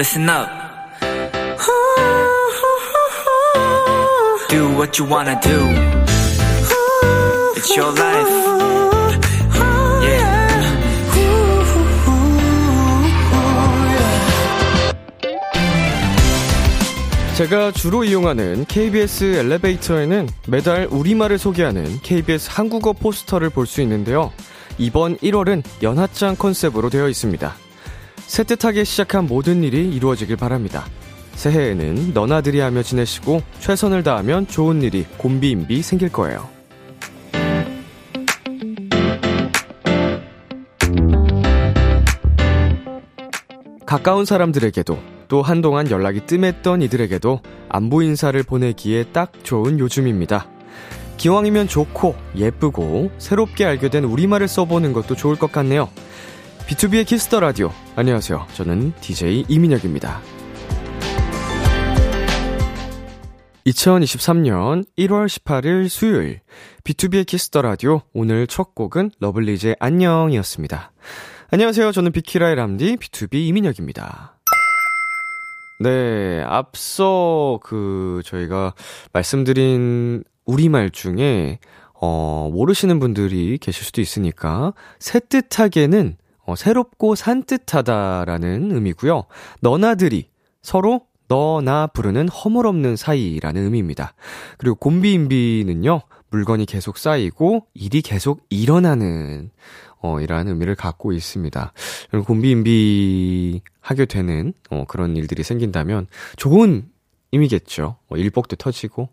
listen up. Do what you wanna do. It's your life. Yeah. 제가 주로 이용하는 KBS 엘리베이터에는 매달 우리말을 소개하는 KBS 한국어 포스터를 볼 수 있는데요. 이번 1월은 연하장 컨셉으로 되어 있습니다. 새뜻하게 시작한 모든 일이 이루어지길 바랍니다. 새해에는 너나들이 하며 지내시고 최선을 다하면 좋은 일이 곤비인비 생길 거예요. 가까운 사람들에게도 또 한동안 연락이 뜸했던 이들에게도 안부 인사를 보내기에 딱 좋은 요즘입니다. 기왕이면 좋고 예쁘고 새롭게 알게 된 우리말을 써보는 것도 좋을 것 같네요. 비투비의 키스 더 라디오. 안녕하세요. 저는 DJ 이민혁입니다. 2023년 1월 18일 수요일 비투비의 키스 더 라디오 오늘 첫 곡은 러블리즈의 안녕이었습니다. 안녕하세요. 저는 비키라의 람디 B2B 이민혁입니다. 네, 앞서 그 저희가 말씀드린 우리말 중에 어 모르시는 분들이 계실 수도 있으니까 새뜻하게는 어, 새롭고 산뜻하다라는 의미고요. 너나들이 서로 너 나 부르는 허물없는 사이라는 의미입니다. 그리고 곤비인비는요. 물건이 계속 쌓이고 일이 계속 일어나는 어, 이라는 의미를 갖고 있습니다. 곤비인비 하게 되는 어, 그런 일들이 생긴다면 좋은 의미겠죠. 어, 일복도 터지고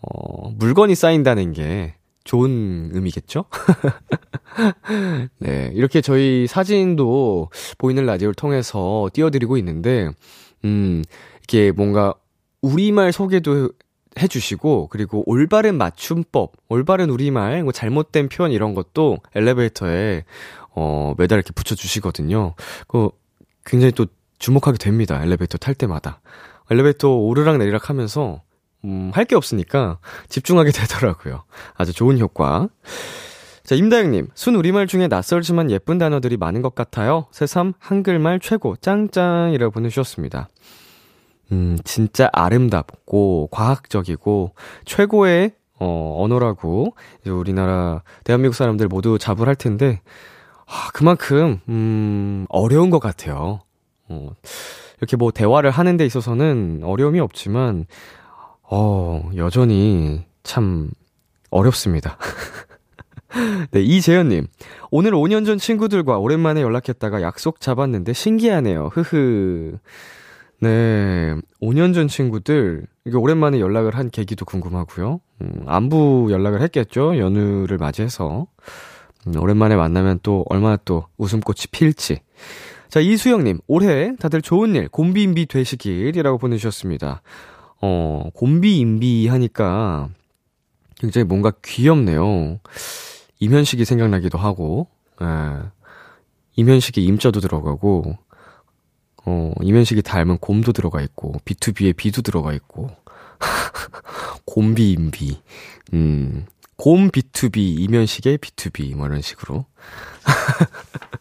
어, 물건이 쌓인다는 게 좋은 의미겠죠? 네, 이렇게 저희 사진도 보이는 라디오를 통해서 띄워드리고 있는데, 음, 이렇게 뭔가 우리말 소개도 해주시고, 그리고 올바른 맞춤법, 올바른 우리말, 뭐 잘못된 표현 이런 것도 엘리베이터에, 어, 매달 이렇게 붙여주시거든요. 그, 굉장히 또 주목하게 됩니다. 엘리베이터 탈 때마다. 엘리베이터 오르락 내리락 하면서, 음, 할 게 없으니까 집중하게 되더라고요. 아주 좋은 효과. 자, 임다영님, 순 우리말 중에 낯설지만 예쁜 단어들이 많은 것 같아요. 새삼 한글말 최고, 짱짱이라고 보내주셨습니다. 음, 진짜 아름답고, 과학적이고, 최고의, 어, 언어라고, 이제 우리나라, 대한민국 사람들 모두 자부를 할 텐데, 아, 그만큼, 음, 어려운 것 같아요. 어, 이렇게 뭐 대화를 하는 데 있어서는 어려움이 없지만, 어, 여전히 참 어렵습니다. 네, 이재현님. 오늘 5년 전 친구들과 오랜만에 연락했다가 약속 잡았는데 신기하네요. 흐흐. 네, 5년 전 친구들, 이게 오랜만에 연락을 한 계기도 궁금하고요. 음, 안부 연락을 했겠죠? 연휴를 맞이해서. 음, 오랜만에 만나면 또 얼마나 또 웃음꽃이 필지. 자, 이수영님, 올해 다들 좋은 일, 곰비인비 되시길이라고 보내주셨습니다. 어, 곰비인비 하니까 굉장히 뭔가 귀엽네요. 이면식이 생각나기도 하고, 예. 이면식이 임자도 들어가고, 어, 이면식이 닮은 곰도 들어가 있고, B2B에 B도 들어가 있고, 곰비인비, 음, 곰 B2B, 이면식의 B2B, 뭐 이런 식으로.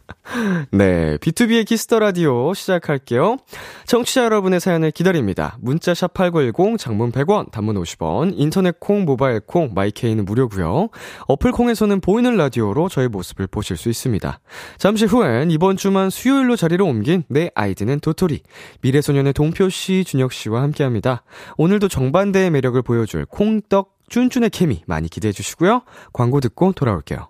네, 비투비의 키스 더 라디오 시작할게요. 청취자 여러분의 사연을 기다립니다. 문자 샵8910 장문 100원, 단문 50원, 인터넷 콩, 모바일 콩, 마이케이는 무료고요. 어플 콩에서는 보이는 라디오로 저의 모습을 보실 수 있습니다. 잠시 후엔 이번 주만 수요일로 자리를 옮긴 내 아이디는 도토리. 미래소년의 동표 씨, 준혁 씨와 함께 합니다. 오늘도 정반대의 매력을 보여줄 콩떡 쭌쭌의 케미 많이 기대해 주시고요. 광고 듣고 돌아올게요.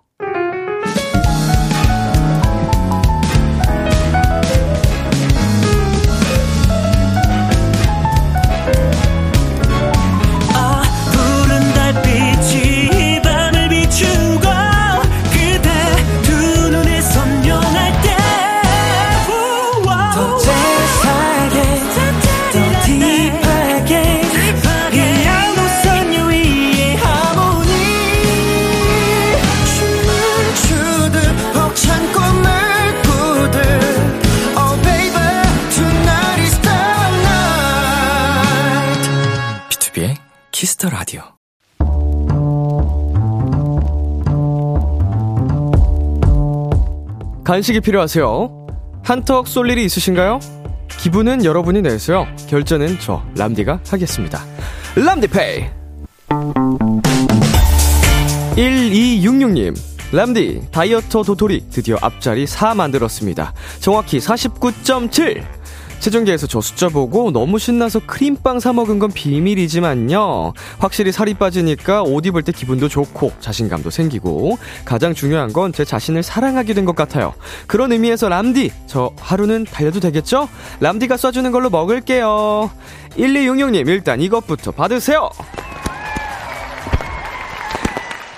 키스 더 라디오. 간식이 필요하세요? 한턱 쏠 일이 있으신가요? 기분은 여러분이 내세요. 결제는 저 람디가 하겠습니다. 람디페이. 1266님. 람디, 다이어터 도토리 드디어 앞자리 4 만들었습니다. 정확히 49.7! 체중계에서 저 숫자 보고 너무 신나서 크림빵 사 먹은 건 비밀이지만요. 확실히 살이 빠지니까 옷 입을 때 기분도 좋고 자신감도 생기고 가장 중요한 건 제 자신을 사랑하게 된 것 같아요. 그런 의미에서 람디, 저 하루는 달려도 되겠죠? 람디가 쏴주는 걸로 먹을게요. 1266님, 일단 이것부터 받으세요!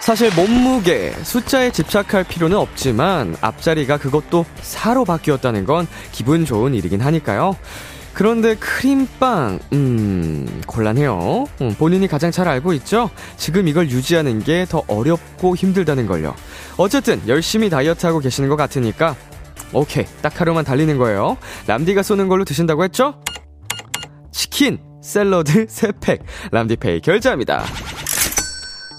사실 몸무게, 숫자에 집착할 필요는 없지만 앞자리가 그것도 4로 바뀌었다는 건 기분 좋은 일이긴 하니까요. 그런데 크림빵, 음, 곤란해요. 음, 본인이 가장 잘 알고 있죠? 지금 이걸 유지하는 게 더 어렵고 힘들다는 걸요. 어쨌든 열심히 다이어트하고 계시는 것 같으니까 오케이, 딱 하루만 달리는 거예요. 람디가 쏘는 걸로 드신다고 했죠? 치킨, 샐러드 3팩, 람디페이 결제합니다.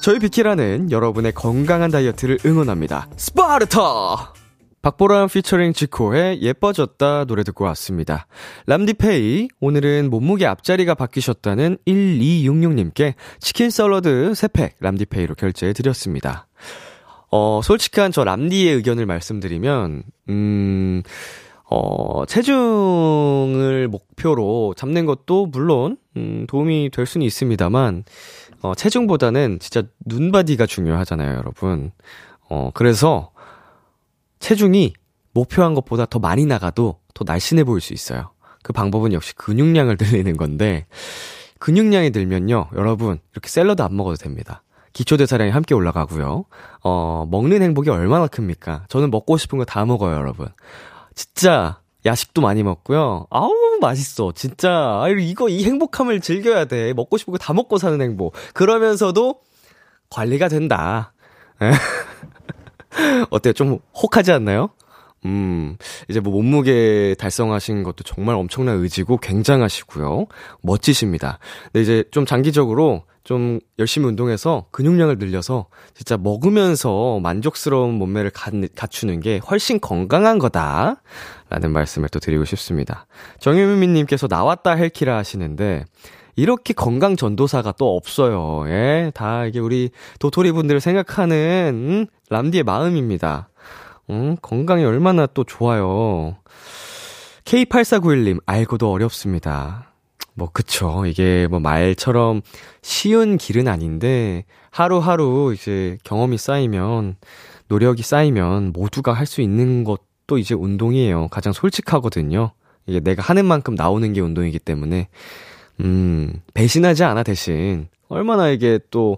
저희 비키라는 여러분의 건강한 다이어트를 응원합니다. 스파르타! 박보람 피처링 지코의 예뻐졌다 노래 듣고 왔습니다. 람디페이, 오늘은 몸무게 앞자리가 바뀌셨다는 1266님께 치킨 샐러드 3팩 람디페이로 결제해 드렸습니다. 어, 솔직한 저 람디의 의견을 말씀드리면, 음, 어, 체중을 목표로 잡는 것도 물론, 음, 도움이 될 수는 있습니다만, 어, 체중보다는 진짜 눈바디가 중요하잖아요, 여러분. 어, 그래서 체중이 목표한 것보다 더 많이 나가도 더 날씬해 보일 수 있어요. 그 방법은 역시 근육량을 늘리는 건데, 근육량이 늘면요, 여러분, 이렇게 샐러드 안 먹어도 됩니다. 기초대사량이 함께 올라가고요. 어, 먹는 행복이 얼마나 큽니까? 저는 먹고 싶은 거 다 먹어요, 여러분. 진짜, 야식도 많이 먹고요. 아우, 맛있어. 진짜. 아, 이거, 이 행복함을 즐겨야 돼. 먹고 싶은 거 다 먹고 사는 행복. 그러면서도 관리가 된다. 어때요? 좀 혹하지 않나요? 음, 이제 뭐 몸무게 달성하신 것도 정말 엄청난 의지고 굉장하시고요. 멋지십니다. 근데 이제 좀 장기적으로 좀 열심히 운동해서 근육량을 늘려서 진짜 먹으면서 만족스러운 몸매를 갖추는 게 훨씬 건강한 거다. 라는 말씀을 또 드리고 싶습니다. 정유민님께서 나왔다 헬키라 하시는데, 이렇게 건강 전도사가 또 없어요. 예, 다 이게 우리 도토리 분들을 생각하는, 음, 람디의 마음입니다. 음, 건강이 얼마나 또 좋아요. K8491님, 알고도 어렵습니다. 뭐, 그쵸. 이게 뭐 말처럼 쉬운 길은 아닌데, 하루하루 이제 경험이 쌓이면, 노력이 쌓이면 모두가 할 수 있는 것 도 이제 운동이에요. 가장 솔직하거든요. 이게 내가 하는 만큼 나오는 게 운동이기 때문에, 음, 배신하지 않아 대신. 얼마나 이게 또,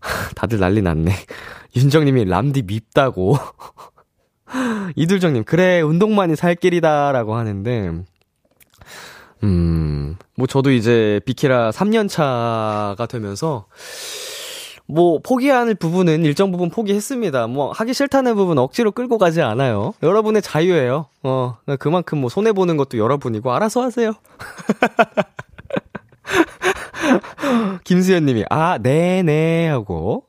다들 난리 났네. 윤정님이 람디 밉다고. 이둘정님, 그래, 운동만이 살 길이다 라고 하는데, 음, 뭐 저도 이제 비키라 3년 차가 되면서 뭐 포기하는 부분은 일정 부분 포기했습니다. 뭐 하기 싫다는 부분 억지로 끌고 가지 않아요. 여러분의 자유예요. 어, 그만큼 뭐 손해 보는 것도 여러분이고 알아서 하세요. 김수현 님이, 아, 네네, 하고,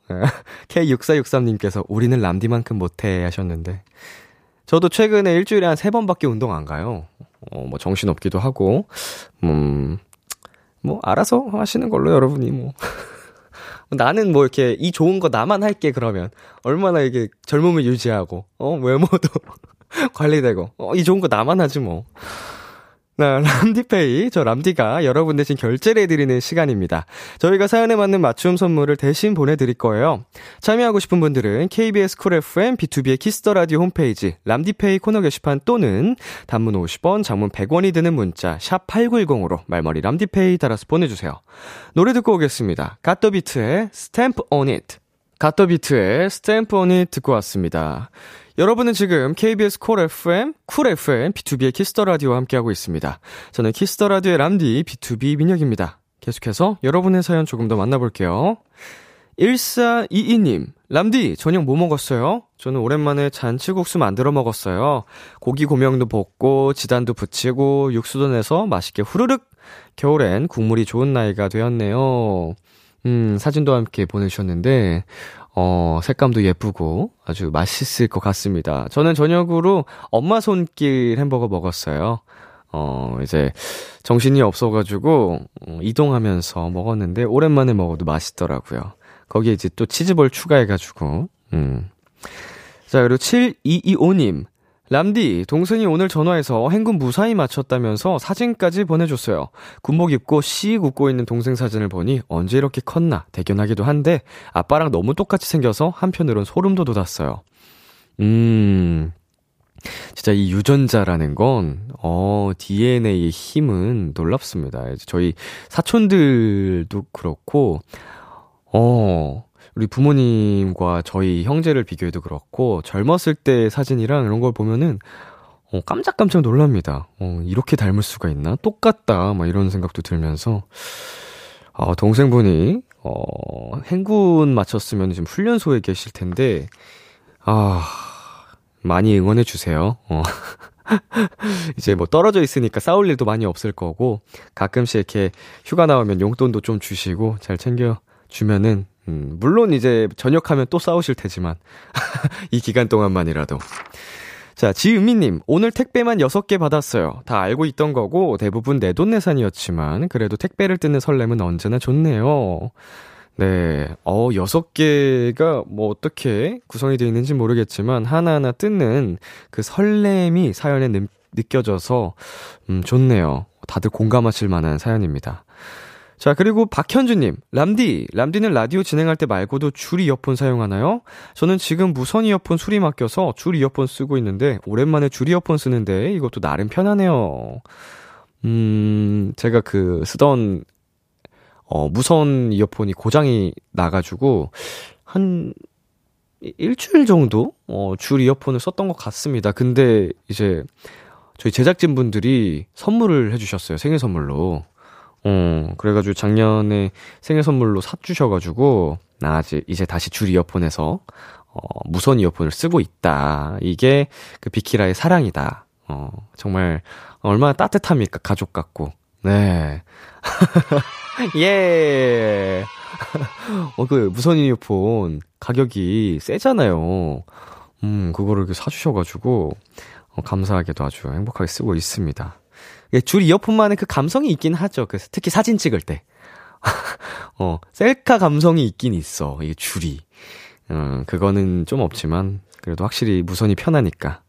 K6463님께서, 우리는 람디만큼 못해 하셨는데, 저도 최근에 일주일에 한 세 번밖에 운동 안 가요. 어, 뭐 정신없기도 하고, 음, 뭐 알아서 하시는 걸로 여러분이 뭐. 나는 뭐 이렇게 이 좋은 거 나만 할게 그러면 얼마나 이게 젊음을 유지하고 어 외모도 관리되고 어 이 좋은 거 나만 하지 뭐. 네, 람디페이. 저 람디가 여러분 대신 결제를 해드리는 시간입니다. 저희가 사연에 맞는 맞춤 선물을 대신 보내드릴 거예요. 참여하고 싶은 분들은 KBS 쿨 FM 비투비의 키스 더 라디오 홈페이지 람디페이 코너 게시판 또는 단문 50원, 장문 100원이 드는 문자 샵 8910으로 말머리 람디페이 달아서 보내주세요. 노래 듣고 오겠습니다. 갓더비트의 Stamp On It. 갓더비트의 Stamp On It 듣고 왔습니다. 여러분은 지금 KBS 콜 FM, 쿨 FM, 비투비의 키스 더 라디오와 함께하고 있습니다. 저는 키스 더 라디오의 람디, B2B 민혁입니다. 계속해서 여러분의 사연 조금 더 만나볼게요. 1422님, 람디, 저녁 뭐 먹었어요? 저는 오랜만에 잔치국수 만들어 먹었어요. 고기 고명도 볶고, 지단도 붙이고, 육수도 내서 맛있게 후루룩! 겨울엔 국물이 좋은 나이가 되었네요. 음, 사진도 함께 보내주셨는데, 어, 색감도 예쁘고 아주 맛있을 것 같습니다. 저는 저녁으로 엄마 손길 햄버거 먹었어요. 어, 이제 정신이 없어가지고, 어, 이동하면서 먹었는데, 오랜만에 먹어도 맛있더라고요. 거기에 이제 또 치즈볼 추가해가지고, 음. 자, 그리고 7225님. 람디, 동생이 오늘 전화해서 행군 무사히 맞췄다면서 사진까지 보내줬어요. 군복 입고 씩 웃고 있는 동생 사진을 보니 언제 이렇게 컸나 대견하기도 한데 아빠랑 너무 똑같이 생겨서 한편으론 소름도 돋았어요. 음, 진짜 이 유전자라는 건, 어, DNA의 힘은 놀랍습니다. 저희 사촌들도 그렇고, 어, 우리 부모님과 저희 형제를 비교해도 그렇고, 젊었을 때 사진이랑 이런 걸 보면은, 어, 깜짝깜짝 놀랍니다. 어, 이렇게 닮을 수가 있나? 똑같다. 막 이런 생각도 들면서, 어, 동생분이, 어, 행군 마쳤으면 지금 훈련소에 계실 텐데, 아, 많이 응원해 주세요. 어. 이제 뭐 떨어져 있으니까 싸울 일도 많이 없을 거고 가끔씩 이렇게 휴가 나오면 용돈도 좀 주시고 잘 챙겨 주면은 음, 물론 이제 전역하면 또 싸우실 테지만 이 기간 동안만이라도 자, 지은미님, 오늘 택배만 6개 받았어요. 다 알고 있던 거고, 대부분 내돈내산이었지만, 그래도 택배를 뜯는 설렘은 언제나 좋네요. 네. 어, 여섯 개가 뭐 어떻게 구성이 되어 있는지 모르겠지만 하나하나 뜯는 그 설렘이 사연에 느, 느껴져서 음, 좋네요. 다들 공감하실 만한 사연입니다. 자, 그리고 박현주님, 람디, 람디는 라디오 진행할 때 말고도 줄 이어폰 사용하나요? 저는 지금 무선 이어폰 수리 맡겨서 줄 이어폰 쓰고 있는데, 오랜만에 줄 이어폰 쓰는데, 이것도 나름 편하네요. 음, 제가 그 쓰던 어, 무선 이어폰이 고장이 나가지고, 한, 일주일 정도, 어, 줄 이어폰을 썼던 것 같습니다. 근데, 이제, 저희 제작진 분들이 선물을 해주셨어요. 생일 선물로. 어, 그래가지고 작년에 생일 선물로 사주셔가지고, 나 이제, 이제 다시 줄 이어폰에서, 어, 무선 이어폰을 쓰고 있다. 이게 그 비키라의 사랑이다. 어, 정말 얼마나 따뜻합니까? 가족 같고. 네. 예. 어, 그, 무선 이어폰 가격이 세잖아요. 음, 그거를 이렇게 사주셔가지고, 어, 감사하게도 아주 행복하게 쓰고 있습니다. 줄 이어폰만의 그 감성이 있긴 하죠. 그, 특히 사진 찍을 때. 어, 셀카 감성이 있긴 있어. 이게 줄이. 음, 그거는 좀 없지만, 그래도 확실히 무선이 편하니까.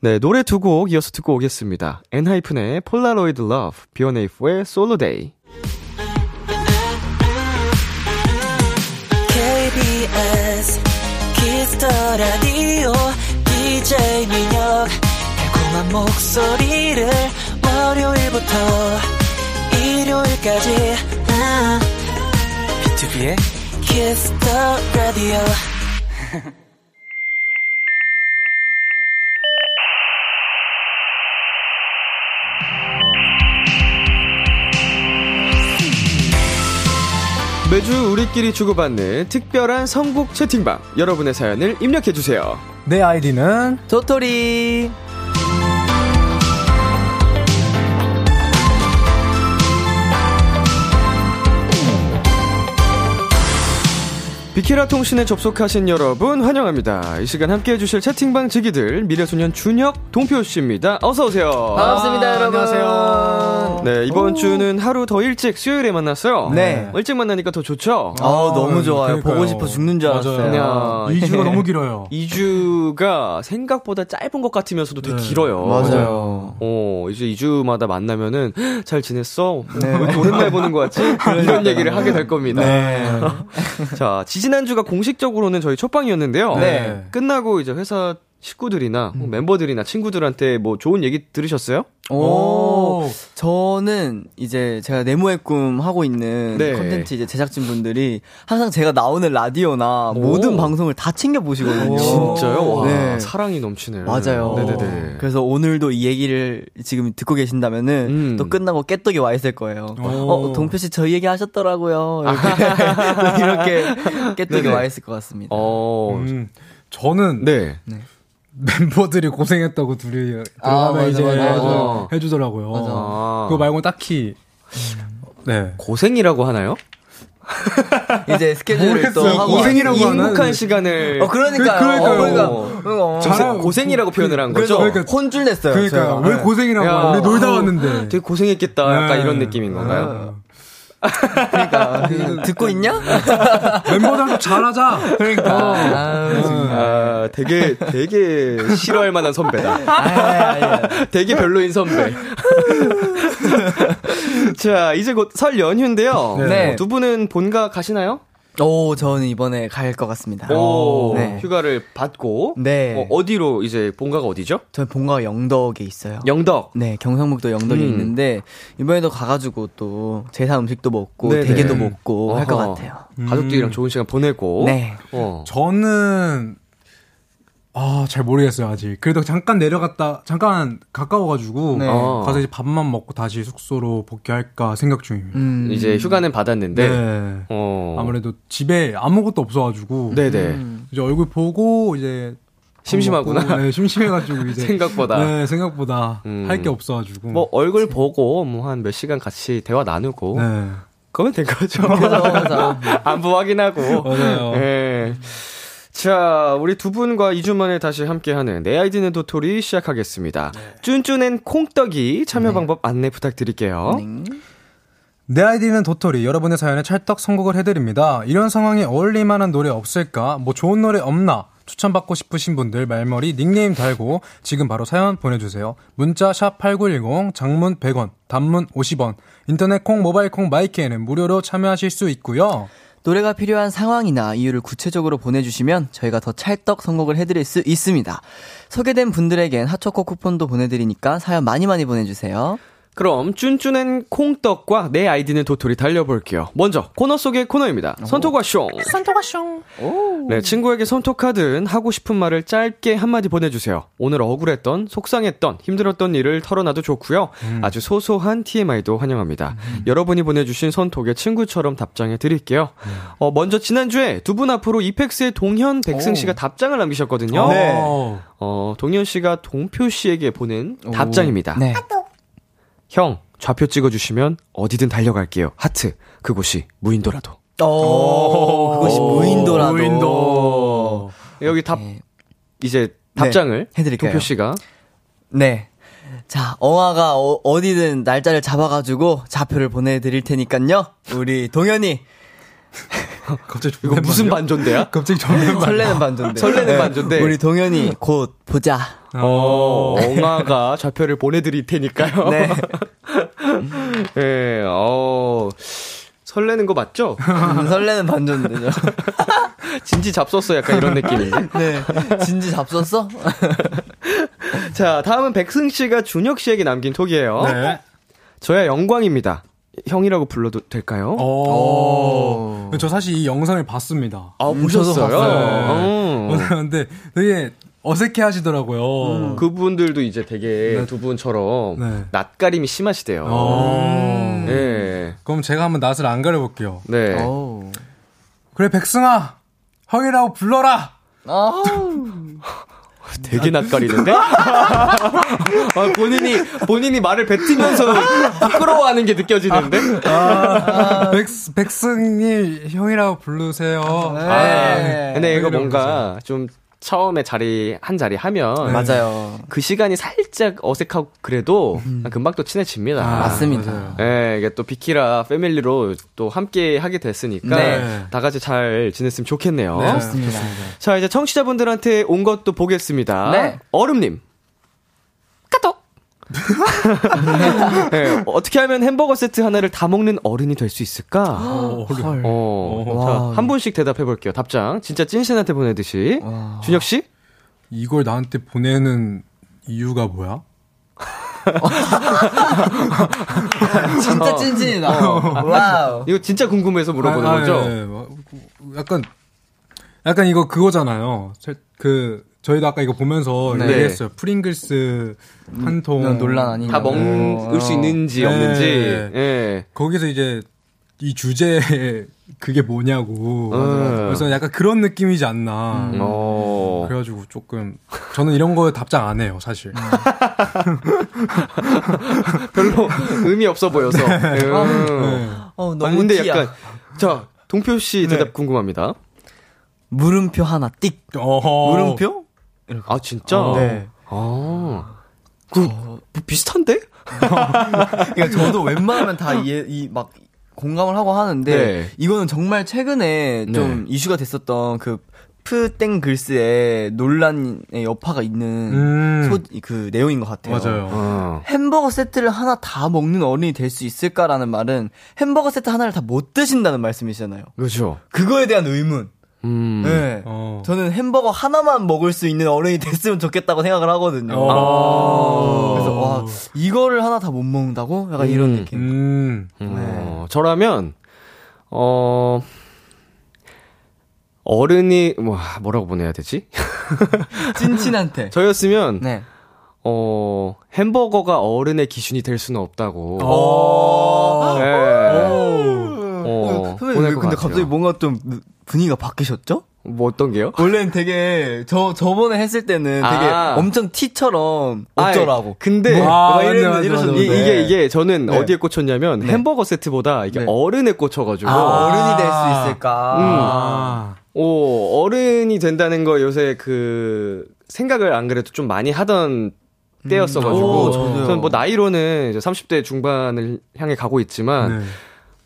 네, 노래 두 곡 이어서 듣고 오겠습니다. 엔하이픈의 Polaroid Love, 비원에이포의 Solo Day. KBS 키스 더 라디오 DJ 민혁 달콤한 목소리를 월요일부터 일요일까지 아, 비투비의 키스 더 라디오 매주 우리끼리 주고받는 특별한 선곡 채팅방. 여러분의 사연을 입력해주세요. 내 아이디는 도토리. 비키라 통신에 접속하신 여러분 환영합니다. 이 시간 함께 해주실 채팅방 지기들 미래소년 준혁 동표 씨입니다. 어서 오세요. 반갑습니다, 아, 여러분. 안녕하세요. 네, 이번 오. 주는 하루 더 일찍 수요일에 만났어요. 네. 일찍 만나니까 더 좋죠? 아, 아 너무 좋아요. 그러니까요. 보고 싶어 죽는 줄 알았어요. 2주가 너무 길어요. 2주가 생각보다 짧은 것 같으면서도 되게 네. 길어요. 맞아요. 어, 이제 2주마다 만나면은 잘 지냈어? 네. 오랜만에 보는 것 같지? 이런 얘기를 하게 될 겁니다. 네. 자, 지 난주가 공식적으로는 저희 첫방이었는데요. 네. 끝나고 이제 회사 식구들이나 뭐 음. 멤버들이나 친구들한테 뭐 좋은 얘기 들으셨어요? 오, 저는 이제 제가 네모의 꿈 하고 있는 네. 컨텐츠 이제 제작진 분들이 항상 제가 나오는 라디오나 오. 모든 방송을 다 챙겨 보시거든요. 진짜요? 와, 네. 사랑이 넘치네요. 맞아요. 네네네. 그래서 오늘도 이 얘기를 지금 듣고 계신다면은 음. 또 끝나고 깨떡이 와 있을 거예요. 어, 동표 씨 저희 얘기 하셨더라고요. 이렇게, 이렇게 깨떡이 네네. 와 있을 것 같습니다. 어, 음, 저는 네. 네. 멤버들이 고생했다고 둘이 아, 들어가면 아, 이제 맞아, 맞아. 해주더라고요. 맞아. 그거 말고 딱히 네 고생이라고 하나요? 이제 스케줄을 또 하고 고생이라고 행복한 시간을 어 그러니까 그, 그러니까, 그러니까. 어, 잘 고생이라고 표현을 한 거죠. 그러니까 혼줄 냈어요. 그러니까 제가. 왜 고생이라고 야, 우리 놀다 왔는데. 되게 고생했겠다. 네. 약간 이런 느낌인 건가요? 그러니까 그, 듣고 있냐? 멤버들도 잘하자. 그러니까 어. 아, 아, 되게 되게 싫어할 만한 선배다. 아, 되게 별로인 선배. 자 이제 곧 설 연휴인데요. 네. 두 분은 본가 가시나요? 오, 저는 이번에 갈 것 같습니다. 오, 네. 휴가를 받고. 네. 어, 디로 이제 본가가 어디죠? 저는 본가가 영덕에 있어요. 영덕? 네, 경상북도 영덕에 음. 있는데, 이번에도 가가지고 또 제사 음식도 먹고, 네네. 대게도 먹고 할 것 같아요. 음. 가족들이랑 좋은 시간 보내고. 네. 어. 저는 아, 잘 모르겠어요, 아직. 그래도 잠깐 내려갔다, 잠깐 가까워가지고, 네. 아. 가서 이제 밥만 먹고 다시 숙소로 복귀할까 생각 중입니다. 음. 이제 휴가는 받았는데, 네. 어. 아무래도 집에 아무것도 없어가지고, 네네. 음. 이제 얼굴 보고, 이제, 심심하구나. 먹고, 네, 심심해가지고, 이제. 생각보다. 네, 생각보다 음. 할게 없어가지고. 뭐, 얼굴 보고, 뭐, 한 몇 시간 같이 대화 나누고, 네. 그러면 된 거죠. 그죠, 안부 확인하고. 맞아요. 네. 자, 우리 두 분과 2주 만에 다시 함께하는 내 아이디는 도토리 시작하겠습니다. 네. 쭌쭌앤 콩떡이 참여 네. 방법 안내 부탁드릴게요. 네. 내 아이디는 도토리 여러분의 사연에 찰떡 선곡을 해드립니다. 이런 상황에 어울릴 만한 노래 없을까? 뭐 좋은 노래 없나? 추천받고 싶으신 분들 말머리 닉네임 달고 지금 바로 사연 보내주세요. 문자 샵 8910 장문 100원 단문 50원 인터넷 콩 모바일 콩 마이크에는 무료로 참여하실 수 있고요. 노래가 필요한 상황이나 이유를 구체적으로 보내주시면 저희가 더 찰떡 선곡을 해드릴 수 있습니다. 소개된 분들에겐 핫초코 쿠폰도 보내드리니까 사연 많이 많이 보내주세요. 그럼 쭌쭌한 콩떡과 내 아이디는 도토리 달려볼게요. 먼저 코너 속의 코너입니다. 선톡과 숑. 선톡과 숑. 네, 친구에게 선톡하든 하고 싶은 말을 짧게 한마디 보내주세요. 오늘 억울했던, 속상했던, 힘들었던 일을 털어놔도 좋고요. 음. 아주 소소한 TMI도 환영합니다. 음. 여러분이 보내주신 선톡에 친구처럼 답장해 드릴게요. 음. 어, 먼저 지난주에 두 분 앞으로 이펙스의 동현 백승 씨가 답장을 남기셨거든요. 네. 어, 동현 씨가 동표 씨에게 보낸 오. 답장입니다. 네. 형, 좌표 찍어주시면 어디든 달려갈게요. 하트. 그곳이 무인도라도. 오, 그것이 무인도라도. 무인도. 여기 답, 네. 이제 답장을 네, 해드릴게요. 도표 씨가. 네. 자, 엉아가 어, 디든 날짜를 잡아가지고 좌표를 보내드릴 테니깐요. 우리 동현이. 갑자기 이거 무슨 반전대야? 갑자기 설레는, 설레는 반전대. 설레는 네. 반전대. 우리 동현이 곧 보자. 어, 엉아가 좌표를 보내드릴 테니까요. 네. 네, 어, 설레는 거 맞죠? 음, 설레는 반전대죠. 진지 잡섰어 약간 이런 느낌인데. 네. 진지 잡섰어? 자, 다음은 백승 씨가 준혁 씨에게 남긴 톡이에요. 네. 저야 영광입니다. 형이라고 불러도 될까요? 오. 오. 저 사실 이 영상을 봤습니다. 아, 보셨어요? 봤어요. 네. 근데 되게 어색해 하시더라고요. 음. 그분들도 이제 되게 네. 두 분처럼 네. 낯가림이 심하시대요. 음. 네. 그럼 제가 한번 낯을 안 가려볼게요. 네. 오. 그래, 백승아! 형이라고 불러라! 되게 낯가리는데? 아, 본인이, 본인이 말을 뱉으면서 부끄러워하는 게 느껴지는데? 아, 백, 백승님, 형이라고 부르세요. 네. 아, 근데 이거 뭔가 좀 처음에 자리 한 자리 하면 네. 맞아요. 그 시간이 살짝 어색하고 그래도 음. 금방 또 친해집니다. 아, 맞습니다. 예, 네, 이게 또 비키라 패밀리로 또 함께 하게 됐으니까 네. 다 같이 잘 지냈으면 좋겠네요. 네, 좋습니다. 자, 이제 청취자분들한테 온 것도 보겠습니다. 네. 얼음님. 네, 어떻게 하면 햄버거 세트 하나를 다 먹는 어른이 될 수 있을까? 어, 어, 자, 한 분씩 대답해 볼게요. 답장. 진짜 찐신한테 보내듯이. 와. 준혁 씨? 이걸 나한테 보내는 이유가 뭐야? 진짜 찐찐이다. 어. wow. 이거 진짜 궁금해서 물어보는 아, 거죠? 네, 네. 약간 약간 이거 그거잖아요. 그 저희도 아까 이거 보면서 네. 얘기했어요. 프링글스 한통 음, 논란 아니냐. 다 먹을 수 있는지 네. 없는지. 네. 거기서 이제 이 주제 그게 뭐냐고. 음. 그래서 약간 그런 느낌이지 않나. 음. 어. 그래가지고 조금 저는 이런 거 답장 안 해요, 사실. 음. 별로 의미 없어 보여서. 네. 음. 어, 너무 근데 약간 자 동표 씨 대답 네. 궁금합니다. 물음표 하나 띡. 어허. 물음표? 이렇게. 아 진짜? 어. 네. 아. 그 어. 뭐 비슷한데? 그러니까 저도 웬만하면 다 이해 이막 공감을 하고 하는데 네. 이거는 정말 최근에 좀 네. 이슈가 됐었던 그 푸땡 글스의 논란의 여파가 있는 음. 소, 그 내용인 것 같아요. 맞아요. 어. 햄버거 세트를 하나 다 먹는 어른이 될 수 있을까라는 말은 햄버거 세트 하나를 다 못 드신다는 말씀이잖아요. 그렇죠. 그거에 대한 의문. 음. 네. 어. 저는 햄버거 하나만 먹을 수 있는 어른이 됐으면 좋겠다고 생각을 하거든요. 어. 그래서 와 이거를 하나 다 못 먹는다고? 약간 음. 이런 느낌. 음. 네. 어, 저라면 어 어른이 뭐 뭐라고 보내야 되지? 찐친한테 저였으면 네. 어 햄버거가 어른의 기준이 될 수는 없다고. 어. 네. 선배님 근데 갑자기 뭔가 좀 분위기가 바뀌셨죠? 뭐 어떤 게요? 원래는 되게 저 저번에 했을 때는 되게 아. 엄청 티처럼 어쩌라고. 아이, 근데 뭐, 아, 이런, 이런, 이, 게 이게 저는 네. 어디에 꽂혔냐면 네. 햄버거 세트보다 이게 네. 어른에 꽂혀가지고 아, 어른이 될 수 있을까. 음. 아. 오 어른이 된다는 거 요새 그 생각을 안 그래도 좀 많이 하던 때였어가지고 음. 저는 뭐 나이로는 이제 30대 중반을 향해 가고 있지만.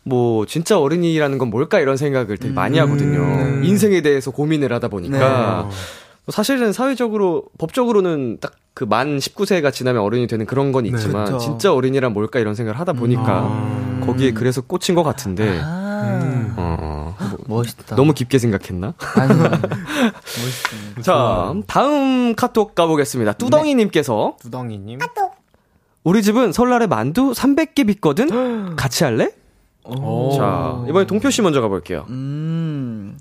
네. 뭐 진짜 어른이라는 건 뭘까 이런 생각을 되게 많이 음. 하거든요. 음. 인생에 대해서 고민을 하다 보니까 네. 뭐 사실은 사회적으로 법적으로는 딱 그 만 19세가 지나면 어른이 되는 그런 건 네, 있지만 네, 진짜 어른이란 뭘까 이런 생각을 하다 보니까 음. 거기에 그래서 꽂힌 것 같은데 아. 어, 뭐 멋있다. 너무 깊게 생각했나? 아니, 멋있어. 자, 다음 카톡 가보겠습니다. 뚜덩이님께서 네. 뚜덩이님. 우리 집은 설날에 만두 300개 빚거든? 같이 할래? 오. 자, 이번에 동표 씨 먼저 가볼게요. 음.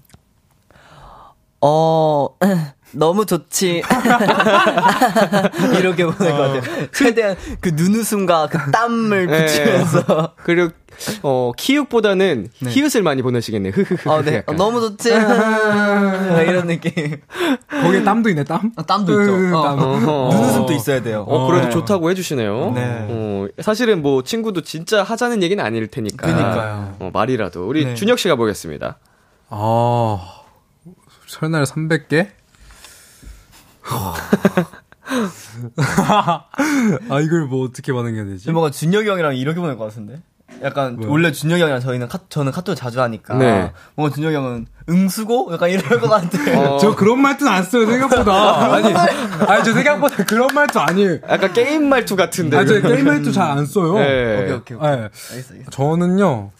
어, 너무 좋지. 이렇게 보낼 것 같아요. 최대한 그 눈웃음과 그 땀을 네. 붙이면서. 그리고, 어, 키읔보다는 네. 히읗을 많이 보내시겠네요. 흐흐흐. 어, 네. 어, 너무 좋지. 이런 느낌. 거기에 땀도 있네, 땀? 어, 땀도 있죠. 어. 눈웃음도 있어야 돼요. 어, 그래도 네. 좋다고 해주시네요. 네. 어, 사실은 뭐 친구도 진짜 하자는 얘기는 아닐 테니까. 그니까요. 어, 말이라도. 우리 네. 준혁 씨가 보겠습니다. 아, 설날 300개? 아 이걸 뭐 어떻게 반응해야 되지? 뭔가 준혁이 형이랑 이렇게 보낼 것 같은데. 약간 뭐요? 원래 준혁이 형이랑 저희는 카, 저는 카톡 자주 하니까 네. 뭔가 준혁이 형은 응수고 약간 이럴 것 같아. 어. 저 그런 말투는 안 써요 생각보다. 아니 아니 저 생각보다 그런 말투 아니에요. 약간 게임 말투 같은데. 아니 저 게임 말투 잘 안 써요. 네. 오케이 오케이. 오케이. 네. 알겠어, 알겠어. 저는요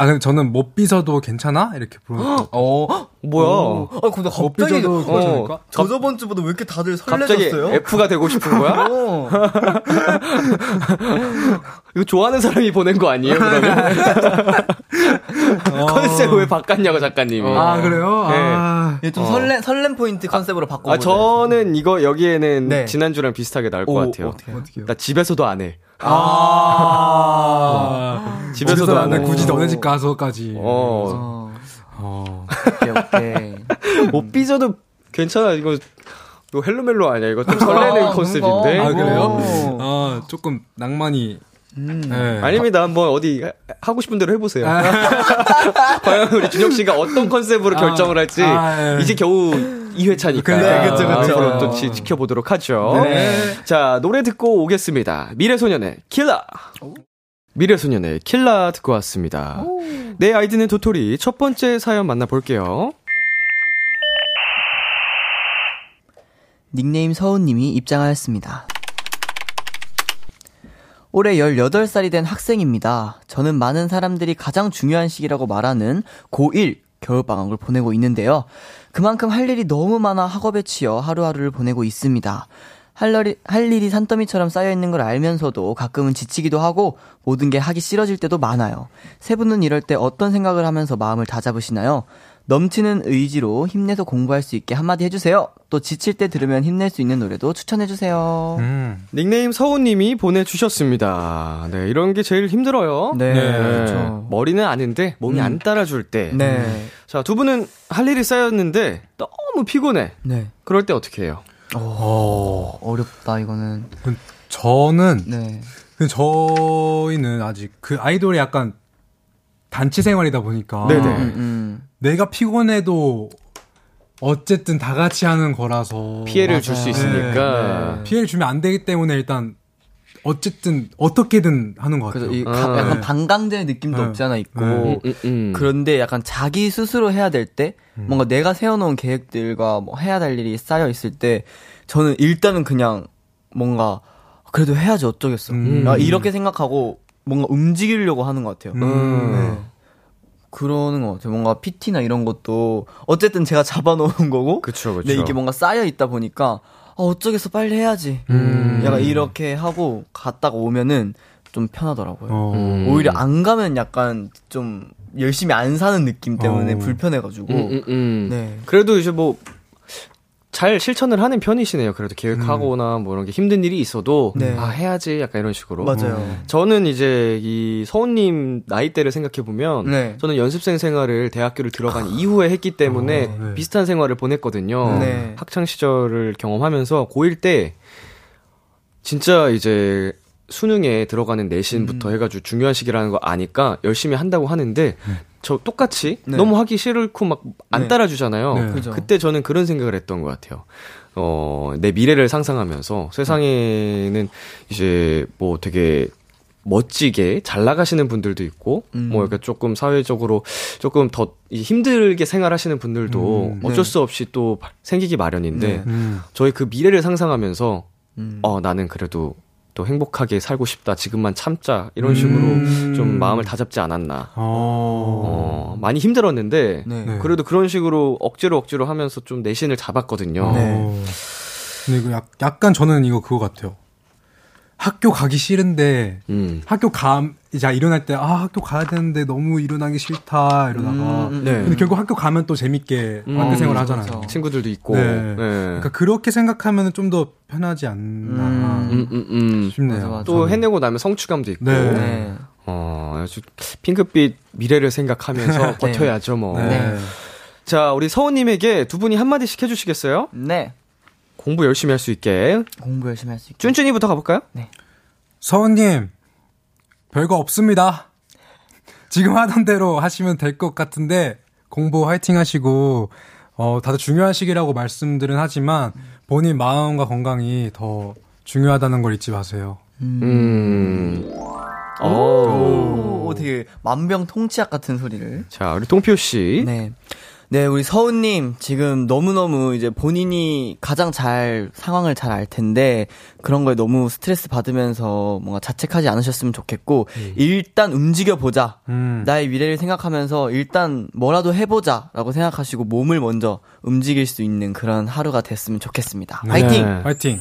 아, 근데 저는 못 삐져도 괜찮아? 이렇게 물어봤어. 어, 뭐야? 오. 아, 근데 갑자기, 어, 저 저번 주보다 왜 이렇게 다들 설레졌어요? 갑자기 F가 되고 싶은 거야? 어. 이거 좋아하는 사람이 보낸 거 아니에요, 그러면? 어. 컨셉 왜 바꿨냐고, 작가님이. 아, 그래요? 네. 아. 좀 어. 설렘, 설렘 포인트 컨셉으로 바꿔 아, 저는 이거, 여기에는 네. 지난주랑 비슷하게 나올 것 같아요. 어떻게요? 나 집에서도 안 해. 아. 아. 집에서도 안 해. 굳이 너네 집 가서까지. 어. 어. 오케이, 오케이. 못 삐져도 괜찮아. 이거 이거 헬로멜로 아니야? 이거 좀 설레는 아, 컨셉인데. 아, 그래요? 아, 조금 낭만이. 음. 네. 아닙니다. 한번 어디 하고 싶은 대로 해보세요. 아. 과연 우리 준혁 씨가 어떤 컨셉으로 아. 결정을 할지 아, 예. 이제 겨우 2회차니까. 네, 그쵸, 그쵸. 앞으로 또 지, 지켜보도록 하죠. 네. 자, 노래 듣고 오겠습니다. 미래소년의 킬라. 미래소년의 킬라 듣고 왔습니다. 오. 내 아이디는 도토리. 첫 번째 사연 만나볼게요. 닉네임 서훈님이 입장하였습니다. 올해 18살이 된 학생입니다. 저는 많은 사람들이 가장 중요한 시기라고 말하는 고1 겨울방학을 보내고 있는데요. 그만큼 할 일이 너무 많아 학업에 치여 하루하루를 보내고 있습니다. 할, 일이, 할 일이 산더미처럼 쌓여있는 걸 알면서도 가끔은 지치기도 하고 모든 게 하기 싫어질 때도 많아요. 세 분은 이럴 때 어떤 생각을 하면서 마음을 다잡으시나요? 넘치는 의지로 힘내서 공부할 수 있게 한마디 해주세요. 또 지칠 때 들으면 힘낼 수 있는 노래도 추천해주세요. 음. 닉네임 서우님이 보내주셨습니다. 네, 이런 게 제일 힘들어요. 네. 네. 그렇죠. 머리는 아는데 몸이 음. 안 따라줄 때. 네. 자, 두 분은 할 일이 쌓였는데 너무 피곤해. 네. 그럴 때 어떻게 해요? 오, 오. 어렵다, 이거는. 저는, 네. 저희는 아직 그 아이돌이 약간 단체 생활이다 보니까 네네. 음, 음. 내가 피곤해도 어쨌든 다 같이 하는 거라서 피해를 줄 수 있으니까 네, 네. 피해를 주면 안 되기 때문에 일단 어쨌든 어떻게든 하는 것 같아요. 이 아, 약간 네. 반강제 느낌도 네. 없지 않아 있고 네. 음, 음, 음. 그런데 약간 자기 스스로 해야 될때 음. 뭔가 내가 세워놓은 계획들과 뭐 해야 될 일이 쌓여 있을 때 저는 일단은 그냥 뭔가 그래도 해야지 어쩌겠어 음. 아, 이렇게 생각하고 뭔가 움직이려고 하는 것 같아요. 음. 네. 그러는 것 같아요. 뭔가 PT나 이런 것도 어쨌든 제가 잡아놓은 거고, 그쵸, 그쵸. 네, 이게 뭔가 쌓여 있다 보니까 어, 어쩌겠어 빨리 해야지. 음. 약간 이렇게 하고 갔다가 오면은 좀 편하더라고요. 어. 음. 오히려 안 가면 약간 좀 열심히 안 사는 느낌 때문에 어. 불편해가지고. 음, 음, 음. 네. 그래도 이제 뭐 잘 실천을 하는 편이시네요. 그래도 계획하거나 음. 뭐 이런 게 힘든 일이 있어도 네. 아 해야지 약간 이런 식으로. 맞아요. 음. 저는 이제 이 서훈님 나이대를 생각해 보면 네. 저는 연습생 생활을 대학교를 들어간 아. 이후에 했기 때문에 어, 네. 비슷한 생활을 보냈거든요. 네. 학창 시절을 경험하면서 고1 때 진짜 이제 수능에 들어가는 내신부터 음. 해가지고 중요한 시기라는 거 아니까 열심히 한다고 하는데 음. 저 똑같이 네. 너무 하기 싫고 막안 네. 따라주잖아요. 네. 그때 저는 그런 생각을 했던 것 같아요. 어, 내 미래를 상상하면서 세상에는 이제 뭐 되게 멋지게 잘 나가시는 분들도 있고, 음. 뭐, 이렇게 조금 사회적으로 조금 더 힘들게 생활하시는 분들도 음, 어쩔 네. 수 없이 또 생기기 마련인데, 네. 음. 저희 그 미래를 상상하면서, 음. 어, 나는 그래도 또 행복하게 살고 싶다. 지금만 참자. 이런 식으로 음. 좀 마음을 다잡지 않았나. 어. 어, 많이 힘들었는데 네. 네. 그래도 그런 식으로 억지로 억지로 하면서 좀 내신을 잡았거든요. 네. 근데 이거 약간 저는 이거 그거 같아요. 학교 가기 싫은데 음. 학교 감 이제 일어날 때 아 학교 가야 되는데 너무 일어나기 싫다 이러다가 음, 네. 근데 결국 학교 가면 또 재밌게 음, 학교 생활 하잖아요. 그렇죠. 친구들도 있고. 네. 네. 그러니까 그렇게 생각하면 좀 더 편하지 않나 음, 음, 음, 싶네요. 맞아, 맞아. 또 해내고 나면 성취감도 있고. 네. 네. 어 아주 핑크빛 미래를 생각하면서 네. 버텨야죠 뭐. 네. 자 우리 서우님에게 두 분이 한 마디씩 해주시겠어요? 네. 공부 열심히 할 수 있게. 공부 열심히 할 수 있게. 쭌쭌이부터 가볼까요? 네. 서원님, 별거 없습니다. 지금 하던 대로 하시면 될 것 같은데, 공부 화이팅 하시고, 어, 다들 중요한 시기라고 말씀들은 하지만, 본인 마음과 건강이 더 중요하다는 걸 잊지 마세요. 음. 음. 오, 오, 오, 되게 만병통치약 같은 소리를. 자, 우리 동표 씨. 네. 네, 우리 서훈님, 지금 너무너무 이제 본인이 가장 잘, 상황을 잘 알 텐데, 그런 거에 너무 스트레스 받으면서 뭔가 자책하지 않으셨으면 좋겠고, 음. 일단 움직여보자. 음. 나의 미래를 생각하면서 일단 뭐라도 해보자. 라고 생각하시고 몸을 먼저 움직일 수 있는 그런 하루가 됐으면 좋겠습니다. 네. 화이팅! 화이팅!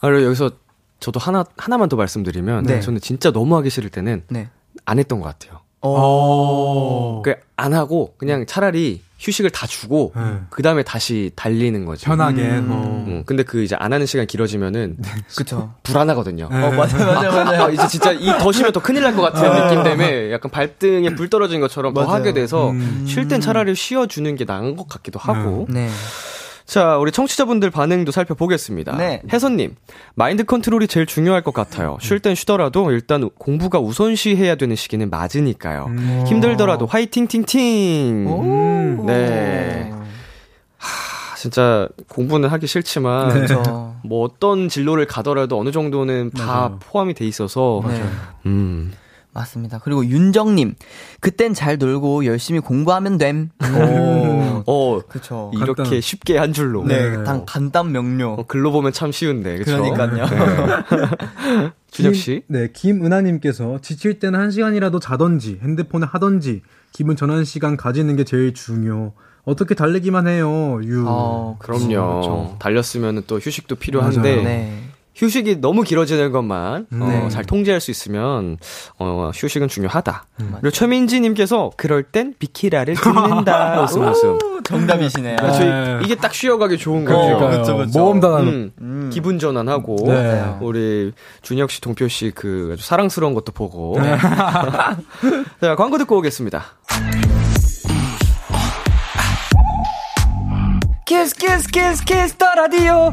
아, 그리고 여기서 저도 하나, 하나만 더 말씀드리면, 네. 저는 진짜 너무 하기 싫을 때는 네. 안 했던 것 같아요. 어. 그안 하고 그냥 차라리 휴식을 다 주고 네. 그 다음에 다시 달리는 거죠. 편하게. 음. 어. 음, 근데 그 이제 안 하는 시간 길어지면은 네. 그쵸. 불안하거든요. 네. 어 맞아 맞아 맞아. 아, 이제 진짜 이 더 쉬면 더 큰일 날 것 같은 네. 느낌 때문에 약간 발등에 불 떨어진 것처럼 더 하게 돼서 음. 쉴땐 차라리 쉬어 주는 게 나은 것 같기도 하고. 네. 자, 우리 청취자분들 반응도 살펴보겠습니다. 네. 혜선님, 마인드 컨트롤이 제일 중요할 것 같아요. 쉴 땐 쉬더라도 일단 공부가 우선시 해야 되는 시기는 맞으니까요. 음. 힘들더라도 화이팅 팅팅! 오. 네. 하, 진짜 공부는 하기 싫지만 네. 뭐 어떤 진로를 가더라도 어느 정도는 다 맞아요. 포함이 돼 있어서 네. 음. 맞습니다. 그리고 윤정님, 그땐 잘 놀고 열심히 공부하면 됨. 오, 어, 그쵸. 이렇게 간단. 쉽게 한 줄로. 네, 네. 단 간단 명료. 어, 글로 보면 참 쉬운데, 그쵸? 그러니까요. 네. 준혁 씨. 네, 김은하님께서 지칠 때는 한 시간이라도 자던지 핸드폰을 하던지 기분 전환 시간 가지는 게 제일 중요. 어떻게 달리기만 해요, 유. 아, 그럼요. 그렇죠. 달렸으면 또 휴식도 필요한데. 네. 휴식이 너무 길어지는 것만 어, 네. 어, 잘 통제할 수 있으면 어, 휴식은 중요하다. 음, 그리고 최민지님께서 그럴 땐 비키라를 듣는다. 웃음 웃음. 정답이시네요. 네. 네. 이게 딱 쉬어가기 좋은 거죠. 어, 그쵸, 그쵸. 모험단한 음, 음. 기분 전환하고 네. 우리 준혁 씨, 동표 씨 그 사랑스러운 것도 보고. 네. 자 광고 듣고 오겠습니다. Kiss Kiss Kiss Kiss the Radio.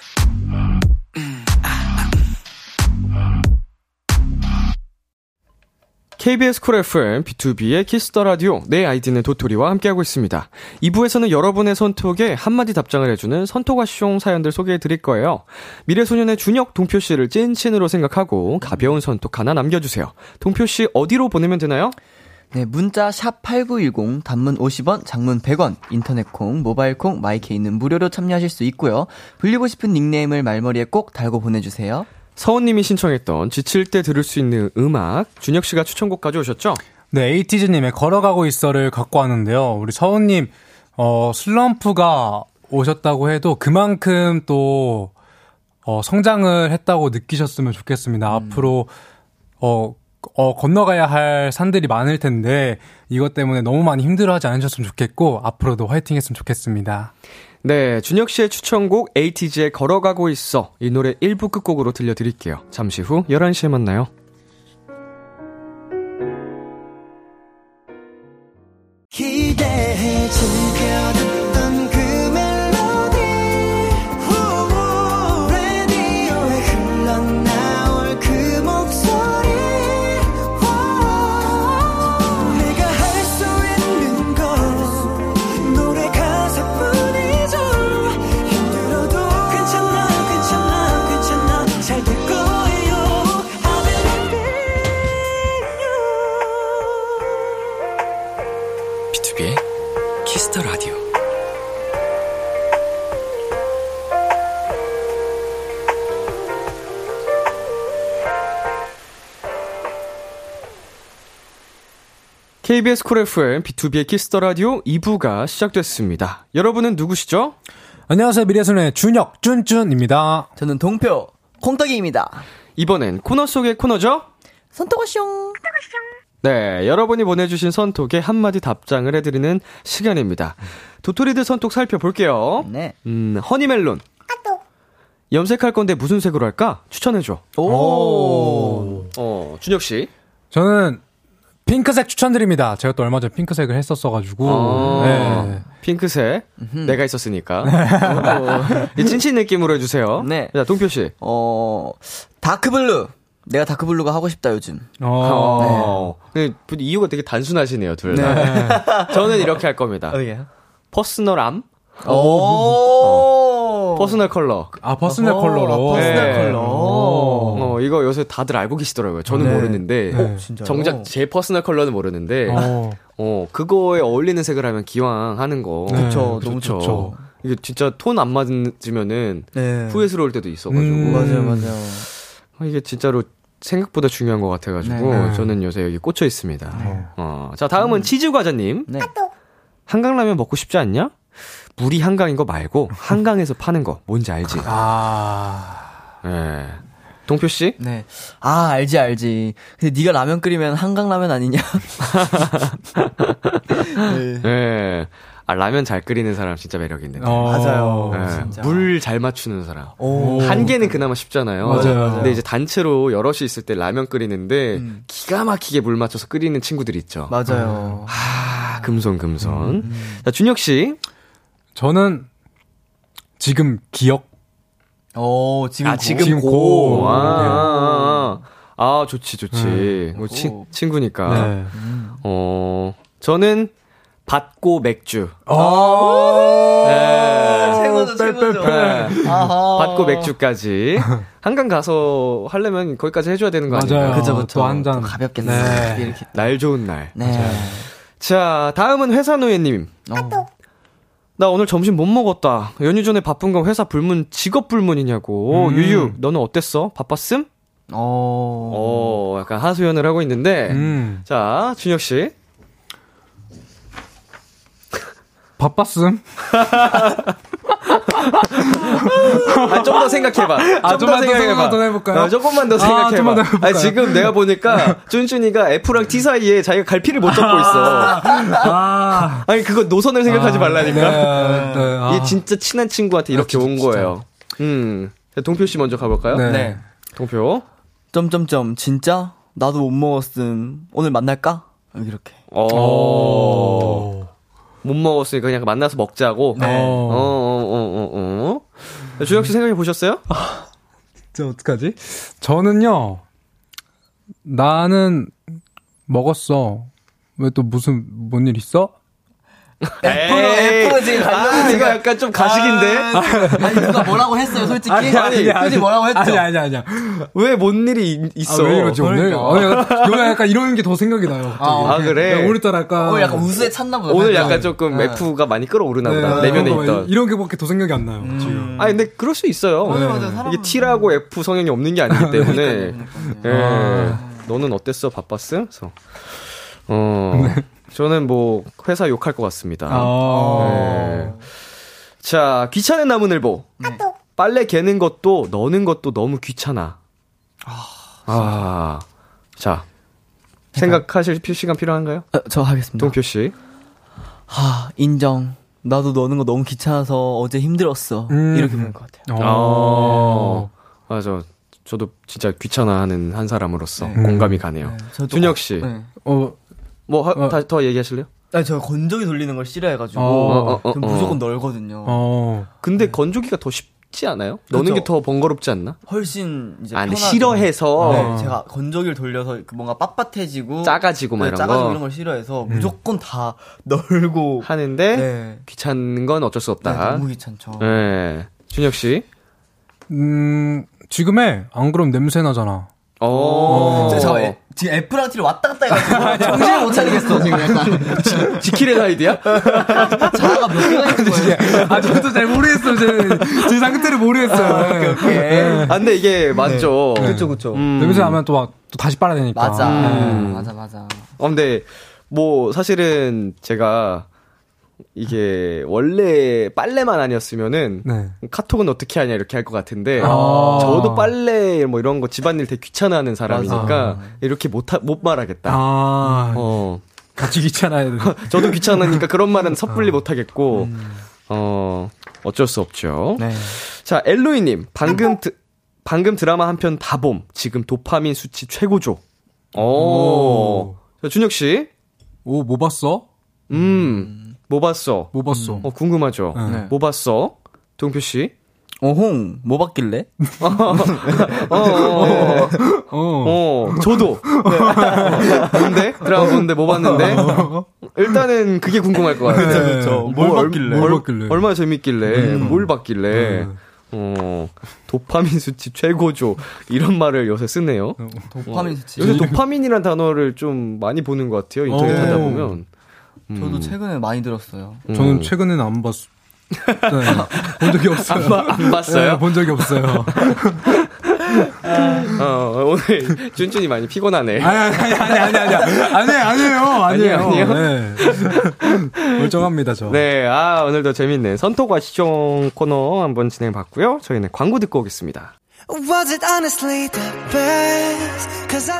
KBS Cool FM, 비투비의 Kiss the Radio, 내 아이디는 도토리와 함께하고 있습니다. 2부에서는 여러분의 선톡에 한마디 답장을 해주는 선톡아쇼 사연들 소개해 드릴 거예요. 미래소년의 준혁, 동표 씨를 찐친으로 생각하고 가벼운 선톡 하나 남겨주세요. 동표 씨 어디로 보내면 되나요? 네, 문자 샵8910 단문 50원, 장문 100원, 인터넷 콩, 모바일 콩, my K는 무료로 참여하실 수 있고요. 불리고 싶은 닉네임을 말머리에 꼭 달고 보내 주세요. 서은님이 신청했던 지칠 때 들을 수 있는 음악 준혁 씨가 추천곡 가져오셨죠? 네, 에이티즈님의 걸어가고 있어를 갖고 왔는데요. 우리 서훈님 어, 슬럼프가 오셨다고 해도 그만큼 또 어, 성장을 했다고 느끼셨으면 좋겠습니다. 음. 앞으로 어, 어, 건너가야 할 산들이 많을 텐데 이것 때문에 너무 많이 힘들어 하지 않으셨으면 좋겠고 앞으로도 화이팅 했으면 좋겠습니다. 네, 준혁 씨의 추천곡 에이티즈의 걸어가고 있어. 이 노래 1부 끝곡으로 들려드릴게요. 잠시 후 11시에 만나요. KBS Cool FM, 비투비의 Kiss the Radio 2부가 시작됐습니다. 여러분은 누구시죠? 안녕하세요. 미래소년의 준혁, 쭌쭌입니다. 저는 동표, 콩떡이입니다. 이번엔 코너 속의 코너죠? 선톡어숑. 네, 여러분이 보내주신 선톡에 한마디 답장을 해드리는 시간입니다. 도토리들 선톡 살펴볼게요. 네. 음, 허니멜론. 염색할 건데 무슨 색으로 할까? 추천해줘. 오. 오. 어, 준혁씨. 저는 핑크색 추천드립니다. 제가 또 얼마 전에 핑크색을 했었어가지고. 아~ 네. 핑크색. 내가 있었으니까. 이 찐친 느낌으로 해주세요. 네. 자, 동표씨. 어, dark blue. 내가 dark blue가 하고 싶다, 요즘. 어. 네. 네. 이유가 되게 단순하시네요, 둘 다. 네. 저는 이렇게 할 겁니다. 어, 예. personal 암. 오. 어. personal color. 아, personal 어, color로. personal 네. 컬러. 어, 이거 요새 다들 알고 계시더라고요. 저는 네. 모르는데. 네. 정작 제 personal color는 모르는데. 어. 어, 그거에 어울리는 색을 하면 기왕 하는 거. 네. 그쵸, 너무 좋죠. 좋죠. 이게 진짜 톤 안 맞으면은 네. 후회스러울 때도 있어가지고. 음, 맞아요, 맞아요. 어, 이게 진짜로 생각보다 중요한 것 같아가지고 네. 저는 요새 여기 꽂혀 있습니다. 네. 어, 자 다음은 음. 치즈 과자님. 네. 한강라면 먹고 싶지 않냐? 물이 한강인 거 말고 한강에서 파는 거 뭔지 알지? 아. 네. 동표 씨? 네. 아, 알지 알지. 근데 네가 라면 끓이면 한강 라면 아니냐? 네. 네. 아, 라면 잘 끓이는 사람 진짜 매력 있는. 어, 맞아요. 네. 물잘 맞추는 사람. 오. 한 개는 그나마 쉽잖아요. 맞아요, 맞아요. 근데 이제 단체로 여럿이 있을 때 라면 끓이는데 음. 기가 막히게 물 맞춰서 끓이는 친구들 있죠. 맞아요. 아, 금손 금손. 음, 음. 자, 준혁 씨. 저는 지금 기억. 오, 지금 아, 고. 지금 고. 고. 아, 아, 아, 좋지, 좋지. 네. 뭐 친, 친구니까. 네. 어, 저는 받고 맥주. 아, 네. 최고죠, 최고죠. 네. 받고 맥주까지. 한강 가서 하려면 거기까지 해줘야 되는 거 아니에요? 그죠, 그죠. 또한 잔. 가볍게 네. 이렇게. 날 좋은 날. 네. 맞아요. 자, 다음은 회사 노예님. 어. 나 오늘 점심 못 먹었다. 연휴 전에 바쁜 건 회사 불문, 직업 불문이냐고. 음. 유유, 너는 어땠어? 바빴음? 어. 어, 약간 하소연을 하고 있는데. 음. 자, 준혁 씨. 바빴음? 아, 좀 더 생각해봐. 아, 좀더 생각해봐. 더 해볼까요? 아, 조금만 더 생각해봐. 아, 아, 지금 내가 보니까 쭌쭌이가 F랑 T 사이에 자기가 갈피를 못 잡고 있어. 아, 아니 그거 노선을 생각하지 아, 말라니까. 네, 네, 아. 얘 진짜 친한 친구한테 이렇게 온 거예요. 음, 동표 씨 먼저 가볼까요? 네. 네. 동표. 점점점 진짜 나도 못 먹었음. 오늘 만날까? 이렇게. 어. 어. 못 먹었으니까 그냥 만나서 먹자고. 네. 어, 어, 어, 어, 어. 주혁 씨 생각해 보셨어요? 아, 저 어떡하지? 저는요. 나는 먹었어. 왜 또 무슨 뭔 일 있어? F로, F로 지금 아, 이거 약간 좀 가식인데? 아, 아니, 누가 뭐라고 했어요, 솔직히? 아니, 아니, 아니, 뭐라고 했죠? 아니, 아니, 아니. 왜뭔 일이 있어? 아, 왜 이러지, 오늘? 그러니까. 어, 약간, 약간 이런 게 더 생각이 나요. 아, 아, 그래? 오늘따라 약간. 오늘 약간 우수에 찼나 보다. 오늘 약간 조금 네. F가 많이 끌어오르나 보다. 네, 내면에 있던. 이런 게밖에 더 생각이 안 나요, 음. 지금. 아 근데 그럴 수 있어요. 네. 맞아, 이게 T라고 F 성향이 없는 게 아니기 때문에. 예. 아. 너는 어땠어? 바빴어? 그래서. 어. 네. 저는 뭐 회사 욕할 것 같습니다. 아~ 네. 자, 귀찮은 나무늘보. 네. 빨래 개는 것도 넣는 것도 너무 귀찮아. 아, 아. 자. 생각하실 시간 필요한가요? 어, 저 하겠습니다. 동표 씨. 하, 인정. 나도 넣는 거 너무 귀찮아서 어제 힘들었어. 음. 이렇게 보는 것 같아요. 아, 맞아. 저도 진짜 귀찮아하는 한 사람으로서 네. 공감이 가네요. 네. 준혁 씨. 네. 어, 뭐, 하, 어. 다시 더 얘기하실래요? 아니, 저 건조기 돌리는 걸 싫어해가지고. 어, 어, 어, 어. 무조건 널거든요. 어. 근데 네. 건조기가 더 쉽지 않아요? 넣는 게 더 번거롭지 않나? 훨씬 이제. 아, 싫어해서. 네, 제가 건조기를 돌려서 그 뭔가 빳빳해지고. 작아지고 막 네, 이런 작아지고 이런 걸 싫어해서 음. 무조건 다 널고. 하는데. 네. 귀찮은 건 어쩔 수 없다. 네, 너무 귀찮죠. 네. 준혁 씨. 음, 지금에 안 그럼 냄새 나잖아. 어. 저 애, 지금 F랑 T를 왔다 갔다 해가지고 정신을 못 차리겠어 지금 약간. 지킬의 아이디야? 자아가 몇 개가 있는 거예요? 아 저도 잘 모르겠어요. 제, 제 상태를 모르겠어요. 아, 오케이 오케이. 네. 아 근데 이게 맞죠. 네. 그렇죠 그렇죠. 음. 냄새 나면 또, 또 다시 빨아야 되니까. 맞아. 음. 맞아 맞아. 어, 근데 뭐 사실은 제가 이게 원래 빨래만 아니었으면은 네. 카톡은 어떻게 하냐 이렇게 할 것 같은데 아~ 저도 빨래 뭐 이런 거 집안일 되게 귀찮아하는 사람이니까 맞아. 이렇게 못 하, 못 말하겠다. 아~ 어. 같이 귀찮아야 돼. 저도 귀찮으니까 그런 말은 섣불리 어. 못 하겠고 음. 어 어쩔 수 없죠. 네. 자 엘로이님 방금 드, 방금 드라마 한 편 다 봄. 지금 도파민 수치 최고조. 오. 오. 자, 준혁 씨. 오, 뭐 봤어? 음. 뭐 봤어? 뭐 봤어? 어, 궁금하죠? 네. 뭐 봤어? 동표 씨? 어홍, 뭐 봤길래? 어, 어, 어, 어, 어, 저도. 뭔데? 드라마 보는데 뭐 봤는데? 일단은 그게 궁금할 것 같아요. 그쵸, 그쵸. 뭘, 뭘 봤길래? 뭘 봤길래? 얼마나 재밌길래? 음. 뭘 봤길래? 음. 어, 도파민 수치 최고조. 이런 말을 요새 쓰네요. 도파민 수치. 요새 도파민이란 단어를 좀 많이 보는 것 같아요. 인터넷 하다 보면. 저도 음. 최근에 많이 들었어요. 저는 음. 최근에는 안 봤. 네, 본 적이 없어요. 안, 봐, 안 봤어요? 네, 본 적이 없어요. 어, 오늘 쭌쭌이 많이 피곤하네. 아니 아니 아니 아니 아니 아니 아니에요 아니에요. 아니에요? 네. 멀쩡합니다 저. 네, 아 오늘도 재밌네. 선톡과 시청 코너 한번 진행해 봤고요. 저희는 광고 듣고 오겠습니다.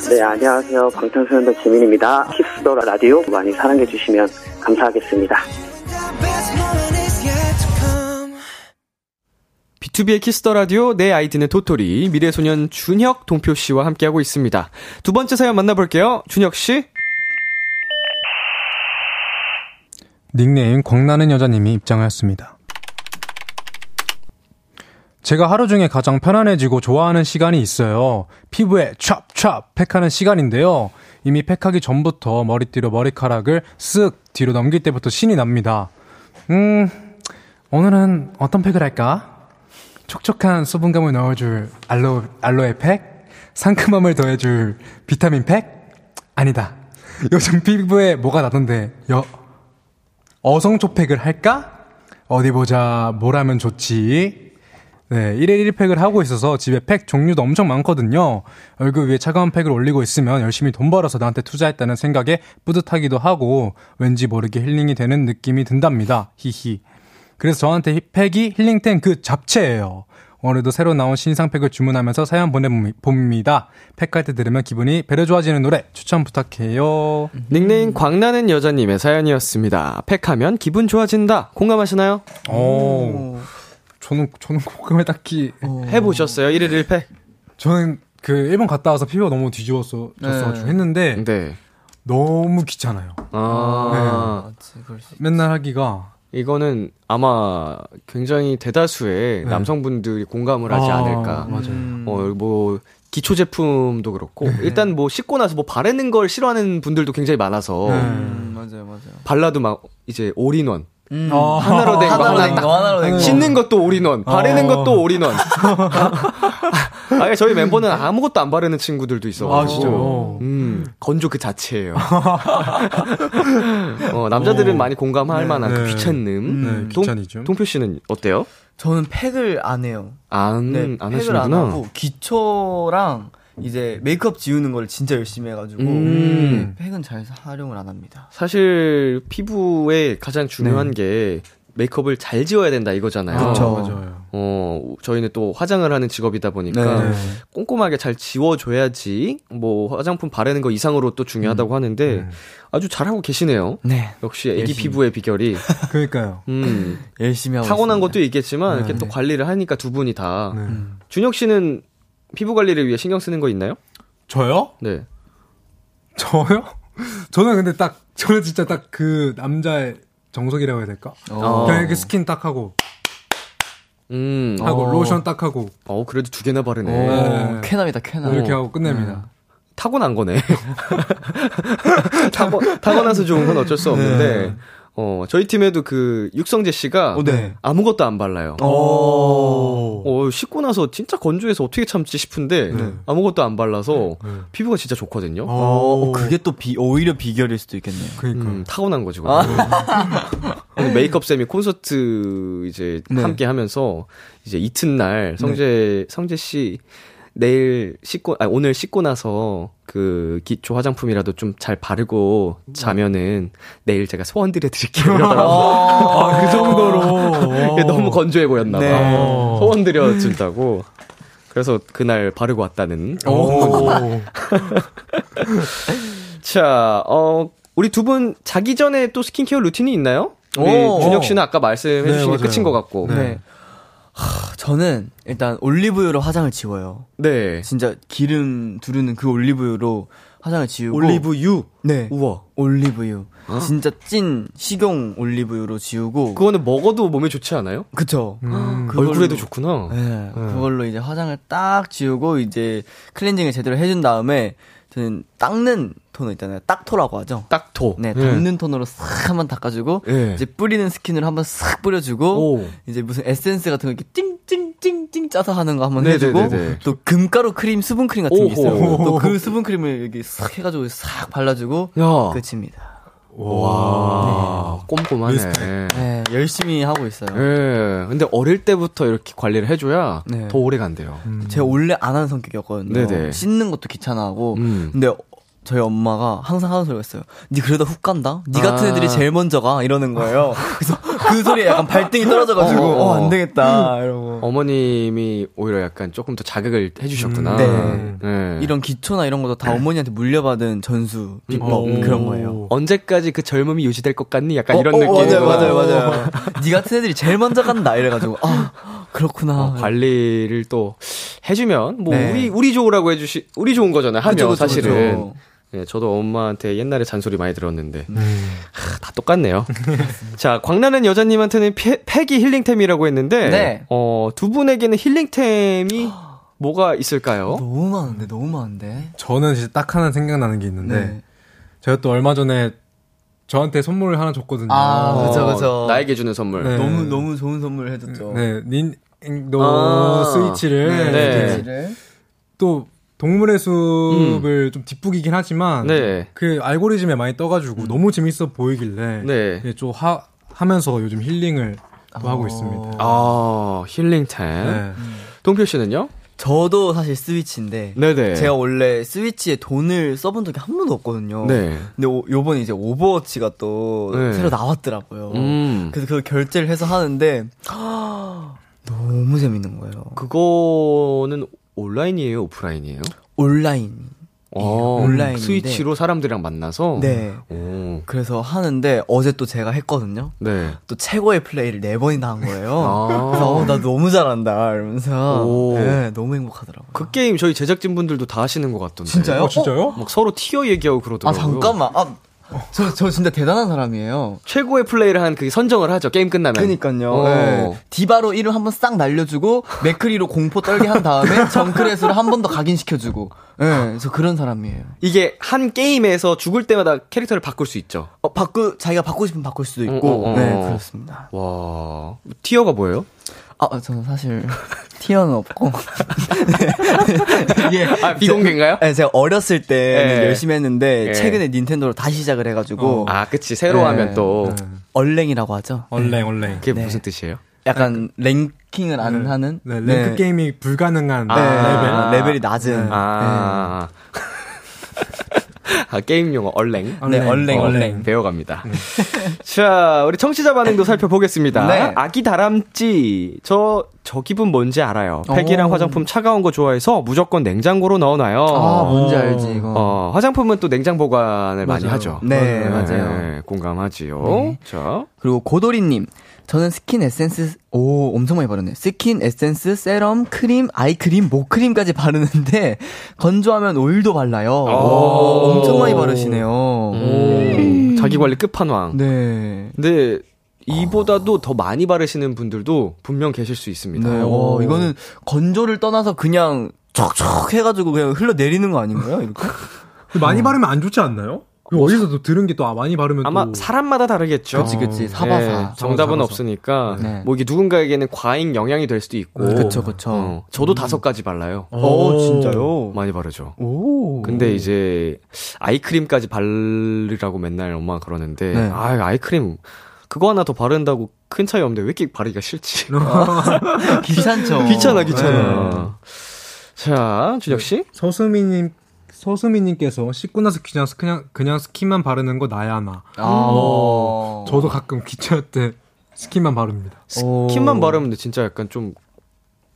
네, 안녕하세요. 방탄소년단 지민입니다. Kiss the Radio 많이 사랑해 주시면 감사하겠습니다. 비투비의 Kiss the Radio 내 아이디는 도토리 미래소년 준혁 동표 씨와 함께하고 있습니다. 두 번째 사연 만나볼게요. 준혁 씨. 닉네임 광나는 여자님이 입장하였습니다. 제가 하루 중에 가장 편안해지고 좋아하는 시간이 있어요. 피부에 찹찹 팩하는 시간인데요. 이미 팩하기 전부터 머리띠로 머리카락을 쓱 뒤로 넘길 때부터 신이 납니다. 음, 오늘은 어떤 팩을 할까? 촉촉한 수분감을 넣어줄 알로, 알로에 팩? 상큼함을 더해줄 비타민 팩? 아니다. 요즘 피부에 뭐가 나던데, 여, 어성초팩을 할까? 어디 보자, 뭘 하면 좋지? 네, 1일 1팩을 하고 있어서 집에 팩 종류도 엄청 많거든요. 얼굴 위에 차가운 팩을 올리고 있으면 열심히 돈 벌어서 나한테 투자했다는 생각에 뿌듯하기도 하고 왠지 모르게 힐링이 되는 느낌이 든답니다. 히히. 그래서 저한테 팩이 힐링템 그 잡채예요. 오늘도 새로 나온 신상 팩을 주문하면서 사연 보내봅니다. 팩할 때 들으면 기분이 배려 좋아지는 노래 추천 부탁해요. 닉네임 광나는 여자님의 사연이었습니다. 팩하면 기분 좋아진다. 공감하시나요? 오. 저는 저는 공감을 딱히 어... 해보셨어요? 1일 1패? 저는 그 일본 갔다 와서 피부가 너무 뒤집었어 졌어가지고 네. 했는데 네. 너무 귀찮아요. 아, 네. 맨날 하기가 이거는 아마 굉장히 대다수의 네. 남성분들이 공감을 하지 아, 않을까. 맞아요. 음. 어, 뭐 기초 제품도 그렇고 네. 일단 뭐 씻고 나서 뭐 바르는 걸 싫어하는 분들도 굉장히 많아서 음, 맞아요, 맞아요. 발라도 막 이제 올인원 음. 어. 하나로 된 거, 하나 딱. 하나로 된 거. 씻는 것도 올인원, 바르는 어. 것도 올인원. 아, 저희 멤버는 아무것도 안 바르는 친구들도 있어. 아, 진짜 음, 건조 그 자체예요. 어, 남자들은 어. 많이 공감할 네, 만한 그 네. 그 귀찮음. 음, 네, 귀차니즘. 동, 표 씨는 어때요? 저는 팩을 안 해요. 안, 네, 안 팩을 하시는구나. 안 하고 기초랑 이제 메이크업 지우는 걸 진짜 열심히 해가지고 음. 팩은 잘 활용을 안 합니다. 사실 피부에 가장 중요한 네. 게 메이크업을 잘 지워야 된다 이거잖아요. 그렇죠. 맞아요. 어, 저희는 또 화장을 하는 직업이다 보니까 네. 꼼꼼하게 잘 지워줘야지 뭐 화장품 바르는 거 이상으로 또 중요하다고 음. 하는데 음. 아주 잘하고 계시네요. 네. 역시 애기 열심히. 피부의 비결이. 그러니까요. 음. 열심히 하고 타고난 있습니다. 것도 있겠지만 네. 이렇게 또 관리를 하니까 두 분이 다. 네. 준혁 씨는 피부 관리를 위해 신경 쓰는 거 있나요? 저요? 네. 저요? 저는 근데 딱 저는 진짜 딱 그 남자의 정석이라고 해야 될까? 어. 그냥 이렇게 스킨 딱 하고 음, 하고 어. 로션 딱 하고. 어 그래도 두 개나 바르네. 어. 네. 쾌남이다 쾌남. 이렇게 하고 끝냅니다. 음. 타고난 거네. 타고 타고나서 좋은 건 어쩔 수 없는데. 네. 어, 저희 팀에도 그 육성재 씨가 어, 네. 아무것도 안 발라요. 어, 어, 씻고 나서 진짜 건조해서 어떻게 참지 싶은데 네. 아무것도 안 발라서 네. 네. 피부가 진짜 좋거든요. 어, 그게 또 비, 오히려 비결일 수도 있겠네요. 그러니까 음, 타고난 거죠. 아. 메이크업 쌤이 콘서트 이제 네. 함께 하면서 이제 이튿날 성재 성재 씨 내일 씻고, 아, 오늘 씻고 나서 그 기초 화장품이라도 좀 잘 바르고 자면은 내일 제가 소원 드려드릴게요. 아, 그 정도로. 너무 건조해 보였나 봐. 네. 소원 드려준다고. 그래서 그날 바르고 왔다는. 자, 어, 우리 두 분 자기 전에 또 스킨케어 루틴이 있나요? 우리 준혁 씨는 아까 말씀해 주신 네, 게 끝인 것 같고. 네. 네. 하, 저는 일단 올리브유로 화장을 지워요. 네. 진짜 기름 두르는 그 올리브유로 화장을 지우고. 올리브유? 네. 우와. 올리브유. 어? 진짜 찐 식용 올리브유로 지우고. 그거는 먹어도 몸에 좋지 않아요? 그쵸. 음. 얼굴에도 좋구나. 네. 네. 그걸로 이제 화장을 딱 지우고 이제 클렌징을 제대로 해준 다음에 저는 닦는 토너 있잖아요. 닦토라고 하죠. 닦토. 네, 닦는 네. 토너로 싹 한번 닦아주고 네. 이제 뿌리는 스킨을 한번 싹 뿌려주고 오. 이제 무슨 에센스 같은 거 이렇게 띵띵띵띵 짜서 하는 거 한번 해주고 네네네네. 또 금가루 크림, 수분 크림 같은 게 있어요. 또 그 수분 크림을 여기 싹 해가지고 싹 발라주고 야. 끝입니다. 와, 네. 꼼꼼하네. 네, 열심히 하고 있어요. 네, 근데 어릴 때부터 이렇게 관리를 해줘야 네. 더 오래 간대요. 음. 제가 원래 안 하는 성격이었거든요. 네네. 씻는 것도 귀찮아하고. 음. 근데 저희 엄마가 항상 하는 소리가 있어요. 니 그러다 훅 간다? 니 같은 아. 애들이 제일 먼저 가? 이러는 거예요. 그래서 그 소리에 약간 발등이 떨어져가지고, 어, 어, 어, 안 되겠다. 이러고. 어머님이 오히려 약간 조금 더 자극을 해주셨구나. 음, 네. 네. 이런 기초나 이런 것도 다 어머니한테 물려받은 전수, 비법, 오. 그런 거예요. 언제까지 그 젊음이 유지될 것 같니? 약간 어, 이런 어, 느낌. 맞아요, 맞아요, 맞아요. 니 같은 애들이 제일 먼저 간다. 이래가지고, 아, 그렇구나. 어, 관리를 또 해주면, 뭐, 네. 우리, 우리 좋으라고 해주시, 우리 좋은 거잖아요. 하면 그쵸, 그쵸, 사실은. 그쵸. 예, 저도 엄마한테 옛날에 잔소리 많이 들었는데 음. 하, 다 똑같네요. 자, 광나는 여자님한테는 패, 패기 힐링템이라고 했는데 네. 어, 두 분에게는 힐링템이 뭐가 있을까요? 너무 많은데, 너무 많은데. 저는 진짜 딱 하나 생각나는 게 있는데 네. 제가 또 얼마 전에 저한테 선물을 하나 줬거든요. 아, 그죠, 그죠. 나에게 주는 선물. 네. 너무, 너무 좋은 선물을 해줬죠. 네, 닌도 아, 스위치를. 네. 네. 또 동물의 숲을 음. 좀 뒷북이긴 하지만 네. 그 알고리즘에 많이 떠가지고 음. 너무 재밌어 보이길래 네. 좀 하, 하면서 요즘 힐링을 또 하고 있습니다. 아 힐링 템. 네. 동표 씨는요? 저도 사실 스위치인데 네네. 제가 원래 스위치에 돈을 써본 적이 한 번도 없거든요. 네. 근데 오, 요번에 이제 오버워치가 또 네. 새로 나왔더라고요. 음. 그래서 그 결제를 해서 하는데 너무 재밌는 거예요. 그거는 온라인이에요, 오프라인이에요? 온라인. 어, 온라인 스위치로 사람들이랑 만나서 네. 오. 그래서 하는데 어제 또 제가 했거든요. 네. 또 최고의 플레이를 네 번이나 한 거예요. 아. 그래서 어, 나 너무 잘한다 이러면서 네, 너무 행복하더라고요. 그 게임 저희 제작진 분들도 다 하시는 것 같던데. 진짜요? 어, 진짜요? 막 서로 tier 얘기하고 그러더라고요. 아 잠깐만. 아 저, 저 진짜 대단한 사람이에요. 최고의 플레이를 한 그 선정을 하죠, 게임 끝나면. 그니까요. 네. 디바로 이름 한번 싹 날려주고, 맥크리로 공포 떨게 한 다음에, 정크랫으로 한 번 더 각인시켜주고. 예, 네, 그래서 그런 사람이에요. 이게 한 게임에서 죽을 때마다 캐릭터를 바꿀 수 있죠. 어, 바꾸, 자기가 바꾸고 싶으면 바꿀 수도 있고. 어, 어, 어. 네, 그렇습니다. 와. tier가 뭐예요? 아, 저는 사실 tier는 없고. 예. 아, 비공개인가요? 네, 제가 어렸을 때 네. 열심히 했는데 네. 최근에 닌텐도로 다시 시작을 해가지고. 어. 아, 그치. 새로 네. 하면 또. 언랭이라고 하죠. 언랭, 언랭. 그게 무슨 뜻이에요? 약간 랭킹을 안 하는? 네, 랭크 게임이 불가능한 아, 레벨. 아, 레벨이 낮은. 아. 아, 게임 용어 언랭. 네, 언랭, 어, 언랭. 배워갑니다. 네. 자, 우리 청취자 반응도 살펴보겠습니다. 네. 아기 다람쥐. 저, 저 기분 뭔지 알아요. 팩이랑 화장품 차가운 거 좋아해서 무조건 냉장고로 넣어놔요. 아, 뭔지 알지, 이거. 어, 화장품은 또 냉장 보관을 맞아요. 많이 하죠. 네, 맞아요. 네, 공감하지요. 네. 자. 그리고 고도리님. 저는 스킨 에센스 오 엄청 많이 바르네. 스킨 에센스, 세럼, 크림, 아이크림, 목크림까지 바르는데 건조하면 오일도 발라요. 오, 엄청 많이 바르시네요. 오, 자기 관리 끝판왕. 네. 근데 이보다도 더 많이 바르시는 분들도 분명 계실 수 있습니다. 네. 와, 이거는 건조를 떠나서 그냥 척척 해가지고 그냥 흘러내리는 거 아닌가요? 이렇게? 많이 바르면 안 좋지 않나요? 어디서도 들은 게 또 많이 바르면 아마 또... 사람마다 다르겠죠. 그렇지, 그렇지. 사바사. 네, 정답은 사바사. 없으니까 네. 뭐 이게 누군가에게는 과잉 영향이 될 수도 있고. 그렇죠, 그렇죠. 어, 저도 음. 다섯 가지 발라요. 오, 진짜요? 많이 바르죠. 오. 근데 이제 아이크림까지 바르라고 맨날 엄마가 그러는데 네. 아, 아이크림 그거 하나 더 바른다고 큰 차이 없는데 왜 이렇게 바르기가 싫지? 귀찮죠. 귀찮아, 귀찮아. 네. 자, 준혁 씨. 서수미님 서수미님께서 씻고 나서 그냥 그냥 그냥 스킨만 바르는 거 나야 나. 아. 어, 저도 가끔 귀찮을 때 스킨만 바릅니다. 스킨만 바르면 진짜 약간 좀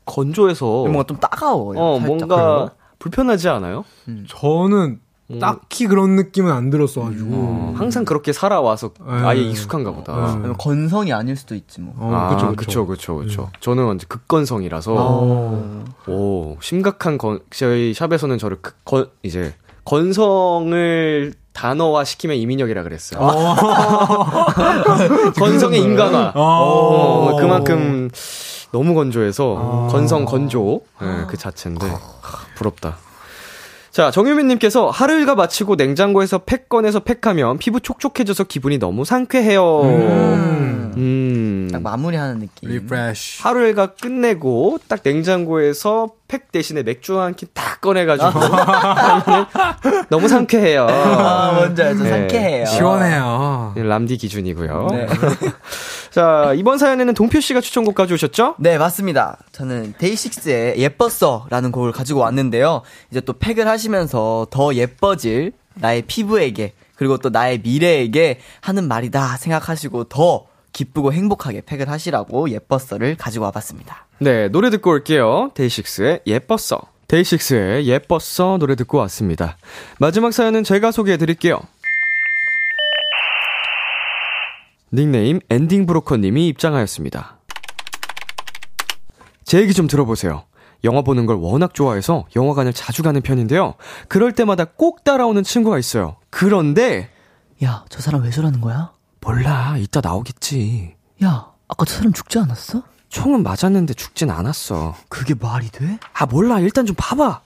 건조해서 뭔가 좀 따가워요. 어, 뭔가 그래요? 불편하지 않아요? 음. 저는 음. 딱히 그런 느낌은 안 들었어가지고 어, 항상 그렇게 살아와서 에 네. 아예 익숙한가 보다. 에 건성이 아닐 수도 있지 뭐. 어, 아, 그쵸, 그쵸, 그쵸, 그쵸. 음. 저는 완전 극건성이라서 아. 오 심각한 건 저희 샵에서는 저를 극건 이제 건성을 단어화 시키면 이민혁이라 그랬어요. 아. 건성의 인간화. 아. 어, 그만큼 너무 건조해서 건성 건조 네, 그 자체인데 부럽다. 자, 정유민님께서 하루일과 마치고 냉장고에서 팩 꺼내서 팩하면 피부 촉촉해져서 기분이 너무 상쾌해요. 음. 음. 딱 마무리하는 느낌. refresh. 하루일과 끝내고 딱 냉장고에서 팩 대신에 맥주 한 캔 딱 꺼내가지고 너무 상쾌해요. 아, 뭔지 알죠? 네. 상쾌해요. 시원해요. 람디 기준이고요. 네. 자, 이번 사연에는 동표 씨가 추천곡 가져오셨죠? 네, 맞습니다. 저는 데이식스의 예뻤어라는 곡을 가지고 왔는데요. 이제 또 팩을 하시면서 더 예뻐질 나의 피부에게 그리고 또 나의 미래에게 하는 말이다 생각하시고 더 기쁘고 행복하게 팩을 하시라고 예뻤어를 가지고 와봤습니다. 네, 노래 듣고 올게요. 데이식스의 예뻤어. 데이식스의 예뻤어 노래 듣고 왔습니다. 마지막 사연은 제가 소개해 드릴게요. 닉네임 엔딩 브로커님이 입장하였습니다. 제 얘기 좀 들어보세요. 영화 보는 걸 워낙 좋아해서 영화관을 자주 가는 편인데요. 그럴 때마다 꼭 따라오는 친구가 있어요. 그런데 야, 저 사람 왜 저러는 거야? 몰라, 이따 나오겠지. 야, 아까 저 사람 죽지 않았어? 총은 맞았는데 죽진 않았어. 그게 말이 돼? 아, 몰라. 일단 좀 봐봐.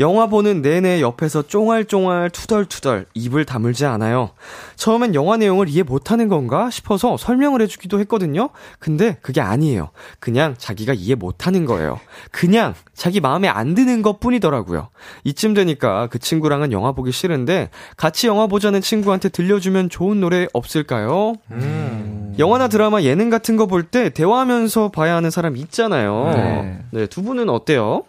영화 보는 내내 옆에서 쫑알쫑알 투덜투덜 입을 다물지 않아요. 처음엔 영화 내용을 이해 못하는 건가 싶어서 설명을 해주기도 했거든요. 근데 그게 아니에요. 그냥 자기가 이해 못하는 거예요. 그냥 자기 마음에 안 드는 것 뿐이더라고요. 이쯤 되니까 그 친구랑은 영화 보기 싫은데 같이 영화 보자는 친구한테 들려주면 좋은 노래 없을까요? 음. 영화나 드라마 예능 같은 거 볼 때 대화하면서 봐야 하는 사람 있잖아요. 네. 네, 두 분은 어때요?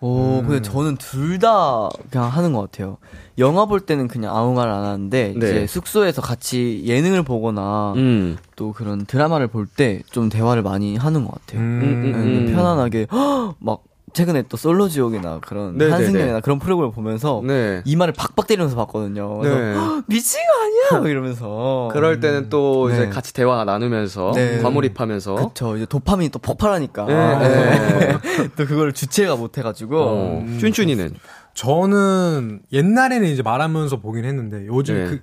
오, 음. 근데 저는 둘 다 그냥 하는 것 같아요. 영화 볼 때는 그냥 아무 말 안 하는데 네. 이제 숙소에서 같이 예능을 보거나 음. 또 그런 드라마를 볼 때 좀 대화를 많이 하는 것 같아요. 음, 음, 음. 네, 편안하게 막 최근에 또 솔로 지옥이나 그런 네, 네 한승연이나 네. 그런 프로그램을 보면서 네. 이마를 팍팍 때리면서 봤거든요. 네. 미친 거 아니야? 이러면서 그럴 때는 또 네. 이제 같이 대화 나누면서 네. 과몰입하면서 그렇죠. 이제 도파민이 또 폭발하니까 네. 또 그걸 주체가 못 해가지고 어. 음. 쭌쭌이는 저는 옛날에는 이제 말하면서 보긴 했는데 요즘 그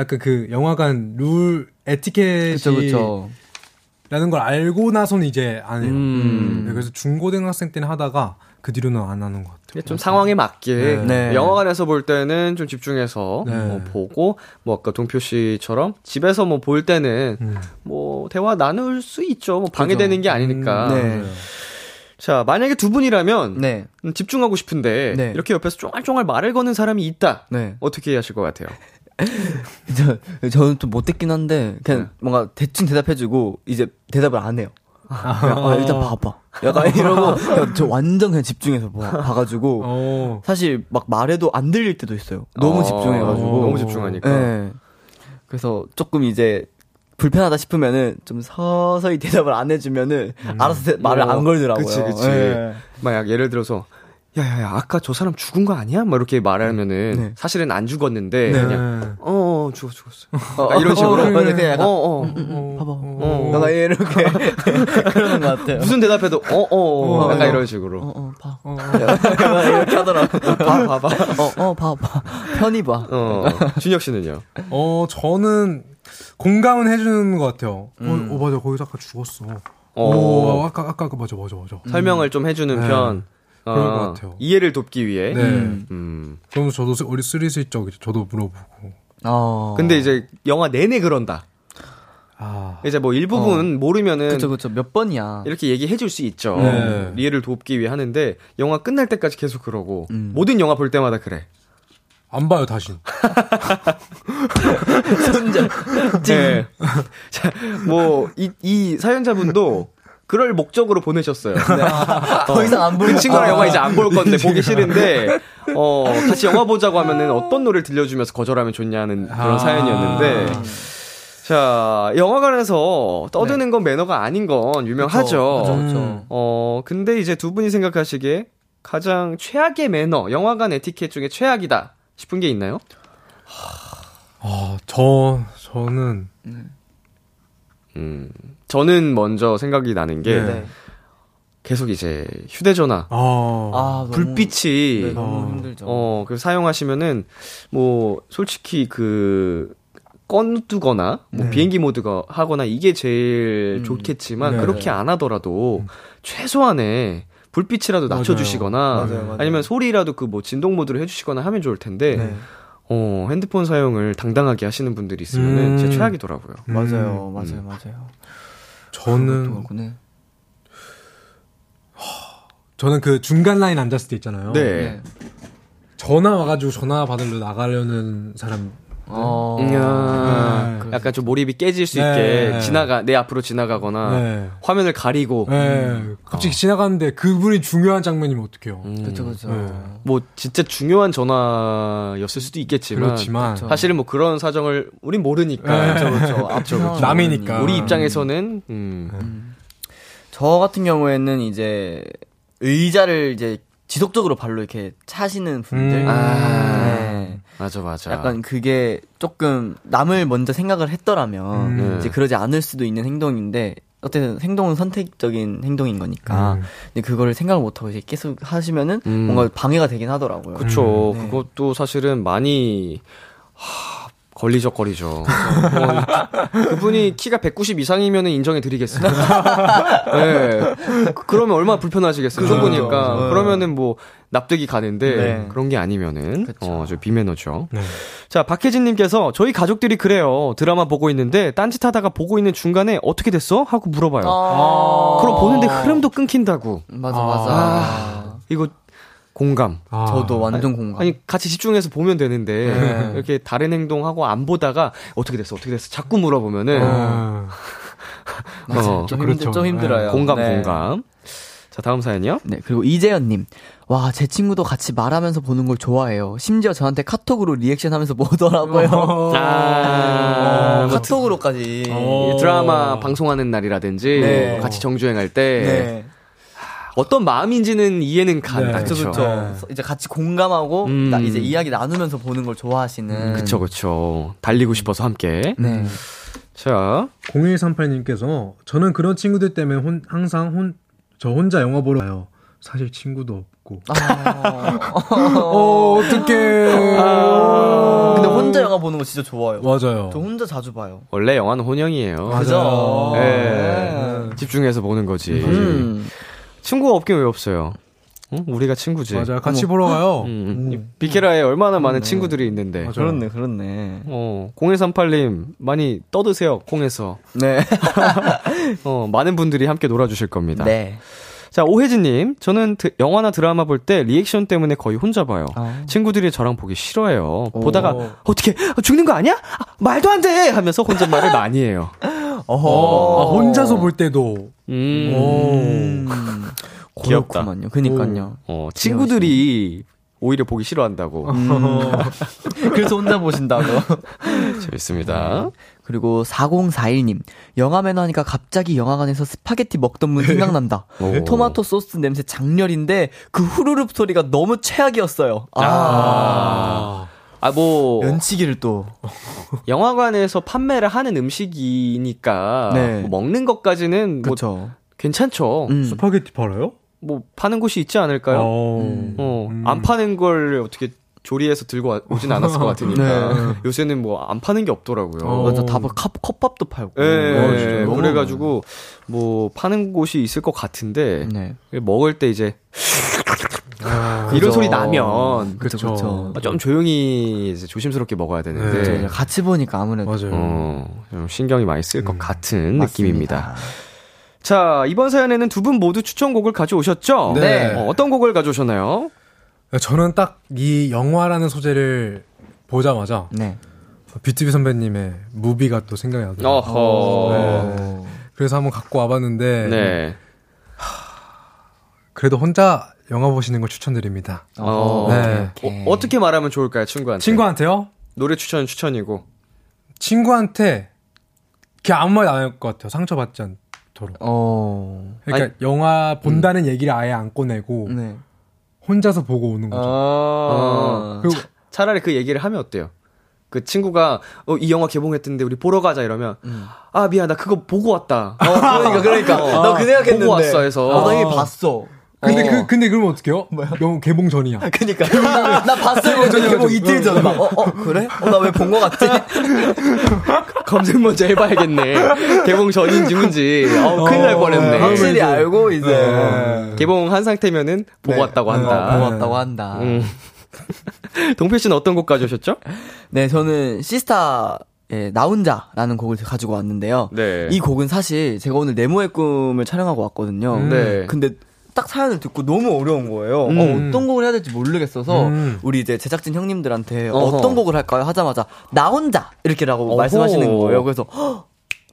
약간 그 영화관 룰 에티켓이 그쵸, 그쵸. 라는 걸 알고 나서는 이제 안 해요. 음. 네, 그래서 중고등학생 때는 하다가 그 뒤로는 안 하는 것 같아요. 좀 상황에 맞게 네. 네. 영화관에서 볼 때는 좀 집중해서 네. 뭐 보고 뭐 아까 동표 씨처럼 집에서 뭐 볼 때는 음. 뭐 대화 나눌 수 있죠. 뭐 방해되는 그죠. 게 아니니까. 음, 네. 자, 만약에 두 분이라면 네. 음, 집중하고 싶은데 네. 이렇게 옆에서 쫑알쫑알 말을 거는 사람이 있다. 네. 어떻게 하실 것 같아요? 저, 저는 좀 못됐긴 한데, 그냥 네. 뭔가 대충 대답해주고, 이제 대답을 안 해요. 그냥, 아, 일단 봐봐. 약간 이러고, 그냥 저 완전 그냥 집중해서 봐, 봐가지고, 어. 사실 막 말해도 안 들릴 때도 있어요. 너무 어. 집중해가지고. 너무 집중하니까. 네. 그래서 조금 이제, 불편하다 싶으면은 좀 서서히 대답을 안 해주면은 음. 알아서 대, 말을 어, 안 걸더라고요. 그치, 그치. 네. 막 예를 들어서 야야야 아까 저 사람 죽은 거 아니야? 막 이렇게 말하면은 네. 사실은 안 죽었는데 네. 그냥 어, 어 죽었 죽었어. 어, 이런 식으로 어, 그냥 약간 어 어 음, 음, 음, 봐봐. 어, 어. 이렇게 그러는 것 같아요. 무슨 대답해도 어어 어, 어, 약간 이런 식으로. 어어 봐. 어, 이렇게 하더라고. 봐 봐봐. 어어 봐봐. 편히 봐. 어 준혁 씨는요? 어 저는 공감은 해주는 것 같아요. 음. 어, 어 맞아 거기서 아까 죽었어. 어. 오, 아까 아까 그 맞아 맞아 맞아. 설명을 좀 해주는 네. 편. 그런 것 아, 같아요. 이해를 돕기 위해. 네. 음. 음. 그럼 저도 우리 쓰리스적 저도 물어보고. 아. 근데 이제 영화 내내 그런다. 아. 이제 뭐 일부분 어. 모르면은 그쵸 그쵸 몇 번이야 이렇게 얘기해 줄 수 있죠 네. 이해를 돕기 위해 하는데 영화 끝날 때까지 계속 그러고 음. 모든 영화 볼 때마다 그래 안 봐요 다시 손절 네. 자뭐이 이 사연자분도 그럴 목적으로 보내셨어요. 네. 더 이상 안 볼. 그 친구랑 아. 영화 이제 안 볼 건데 보기 싫은데 어 같이 영화 보자고 하면은 어떤 노래를 들려주면서 거절하면 좋냐는 그런 아. 사연이었는데. 자, 영화관에서 떠드는 네. 건 매너가 아닌 건 유명하죠. 그쵸, 그쵸, 그쵸. 어, 근데 이제 두 분이 생각하시기에 가장 최악의 매너, 영화관 에티켓 중에 최악이다 싶은 게 있나요? 아, 저, 저는. 음. 저는 먼저 생각이 나는 게 네. 계속 이제 휴대전화, 어. 아, 불빛이 네, 너무 힘들죠. 어, 그 사용하시면은 뭐 솔직히 그 꺼두거나 뭐 네. 비행기 모드가 하거나 이게 제일 음. 좋겠지만 네. 그렇게 안 하더라도 음. 최소한의 불빛이라도 낮춰주시거나 맞아요. 맞아요. 아니면 소리라도 그 뭐 진동 모드로 해주시거나 하면 좋을 텐데 네. 어 핸드폰 사용을 당당하게 하시는 분들이 있으면은 음. 제 최악이더라고요. 맞아요, 맞아요, 맞아요. 저는 저는 그 중간 라인 앉았을 때 있잖아요. 네. 네. 전화 와가지고 전화 받으러 나가려는 사람 어. 음, 네. 약간 좀 몰입이 깨질 수 있게 네. 지나가 내 앞으로 지나가거나 네. 화면을 가리고 네. 갑자기 어. 지나가는데 그분이 중요한 장면이면 어떡해요. 음. 그렇죠, 그렇죠. 뭐 진짜 중요한 전화였을 수도 있겠지만 그렇지만 사실은 뭐 그런 사정을 우린 모르니까 그렇죠, 그렇죠. 앞쪽 그렇죠. 남이니까 우리 입장에서는 음. 음. 저 같은 경우에는 이제 의자를 이제 지속적으로 발로 이렇게 차시는 분들. 음. 아. 네. 맞아, 맞아. 약간 그게 조금 남을 먼저 생각을 했더라면 음. 이제 그러지 않을 수도 있는 행동인데 어쨌든 행동은 선택적인 행동인 거니까. 음. 근데 그거를 생각을 못하고 이제 계속 하시면은 음. 뭔가 방해가 되긴 하더라고요. 그쵸. 네. 그것도 사실은 많이, 하, 걸리적거리죠. 어, 그분이 키가 190 이상이면 인정해 드리겠습니다. 네. 그러면 얼마나 불편하시겠어요. 좁으니까. 네. 그러면은 뭐 납득이 가는데 네. 그런 게 아니면은 어, 저 비매너죠. 네. 자, 박혜진 님께서 저희 가족들이 그래요. 드라마 보고 있는데 딴짓 하다가 보고 있는 중간에 어떻게 됐어? 하고 물어봐요. 아~ 그럼 보는데 흐름도 끊긴다고. 맞아, 맞아. 아~ 이거 공감. 아. 저도 완전 공감. 아니 같이 집중해서 보면 되는데 네. 이렇게 다른 행동하고 안 보다가 어떻게 됐어 어떻게 됐어 자꾸 물어보면은 아. 맞아 어, 좀, 그렇죠. 힘들, 좀 힘들어요. 네. 공감 네. 공감. 자 다음 사연이요. 네 그리고 이재현 님. 와, 제 친구도 같이 말하면서 보는 걸 좋아해요. 심지어 저한테 카톡으로 리액션 하면서 보더라고요. 어. 아, 어, 카톡으로까지. 어. 드라마 방송하는 날이라든지 네. 같이 정주행할 때. 네. 어떤 마음인지는 이해는 간. 네. 그렇죠. 네. 이제 같이 공감하고 음. 나 이제 이야기 나누면서 보는 걸 좋아하시는. 그렇죠, 그렇죠. 달리고 싶어서 함께. 네. 자, 0138님께서 저는 그런 친구들 때문에 혼, 항상 혼, 저 혼자 영화 보러 가요. 사실 친구도 없고. 아. 어, 어떡해. 아. 근데 혼자 영화 보는 거 진짜 좋아요. 맞아요. 저 혼자 자주 봐요. 원래 영화는 혼영이에요. 그죠? 네. 네. 집중해서 보는 거지. 음. 친구가 없긴 왜 없어요? 응? 우리가 친구지. 맞아요. 같이 어머. 보러 가요. 음, 음. 비케라에 얼마나 많은 네. 친구들이 있는데. 맞아요. 그렇네, 그렇네. 어, 0138님, 많이 떠드세요, 콩에서. 네. 어, 많은 분들이 함께 놀아주실 겁니다. 네. 자, 오혜진님, 저는 드, 영화나 드라마 볼 때 리액션 때문에 거의 혼자 봐요. 아. 친구들이 저랑 보기 싫어해요. 오. 보다가, 어떻게, 죽는 거 아니야? 아, 말도 안 돼! 하면서 혼잣말을 많이 해요. 어허. 아, 혼자서 볼 때도. 음. 오. 귀엽다. 그러니까요. 그니까요. 어, 친구들이 오히려 보기 싫어한다고. 음. 그래서 혼자 보신다고. 재밌습니다. 네. 그리고 4041님. 영화 매너 하니까 갑자기 영화관에서 스파게티 먹던 분 생각난다. 토마토 소스 냄새 작렬인데 그 후루룩 소리가 너무 최악이었어요. 아. 아. 아, 뭐. 면치기를 또. 영화관에서 판매를 하는 음식이니까. 네. 뭐 먹는 것까지는. 뭐 그쵸. 괜찮죠. 음. 스파게티 팔아요? 뭐 파는 곳이 있지 않을까요? 어, 음. 어, 안 파는 걸 어떻게 조리해서 들고 오진 않았을 것 같으니까 네. 요새는 뭐 안 파는 게 없더라고요. 어, 맞아, 다 컵, 컵밥도 팔고. 네, 어, 그래가지고 뭐 파는 곳이 있을 것 같은데 네. 먹을 때 이제 아, 이런. 소리 나면 그렇죠. 좀 조용히 조심스럽게 먹어야 되는데 네. 같이 보니까 아무래도 맞아요. 어, 좀 신경이 많이 쓸것 음, 같은 맞습니다. 느낌입니다. 자, 이번 사연에는 두 분 모두 추천곡을 가져오셨죠? 네. 어, 떤 곡을 가져오셨나요? 저는 딱 이 영화라는 소재를 보자마자 네. 뷰티비 선배님의 무비가 또 생각이 나더라고요. 어허. 네. 그래서 한번 갖고 와봤는데 네. 그래도 혼자 영화 보시는 걸 추천드립니다. 어, 네. 어, 떻게 말하면 좋을까요, 친구한테? 친구한테요? 노래 추천은 추천이고. 친구한테 그냥 아무 말안할 것 같아요. 상처받지 않. 않도록. 어. 그러니까 아니, 영화 본다는 음. 얘기를 아예 안 꺼내고 네. 혼자서 보고 오는 거죠. 아. 어. 그리고 차, 라리그 얘기를 하면 어때요? 그 친구가 어, 이 영화 개봉했던데 우리 보러 가자 이러면 음. 아 미안 나 그거 보고 왔다. 어, 그러니까 그러니까 어, 나그 생각했는데 보고 왔어 해서 어, 나 이미 봤어. 근데 그, 어. 그 근데 그러면 어떡해요? 뭐야? 영 개봉 전이야. 그니까. 나 봤어요. 개봉, 개봉 이틀 전에 막, 어, 어, 그래? 어, 나 왜 본 거 같지? 검색 먼저 해봐야겠네. 개봉 전인지 뭔지. 어, 큰일 날 뻔했네. 확실히 알고, 이제. 네. 개봉 한 상태면은 보고 네. 왔다고 한다. 어, 보고 왔다고 한다. 음. 동표 씨는 어떤 곡 가져오셨죠? 네, 저는 시스타 예, 나 혼자라는 곡을 가지고 왔는데요. 네. 이 곡은 사실 제가 오늘 네모의 꿈을 촬영하고 왔거든요. 음. 네. 근데 딱 사연을 듣고 너무 어려운 거예요. 음. 어, 떤 곡을 해야 될지 모르겠어서 음. 우리 이제 제작진 형님들한테 어허. 어떤 곡을 할까요? 하자마자 나 혼자 이렇게라고 어허. 말씀하시는 거예요. 그래서 헉,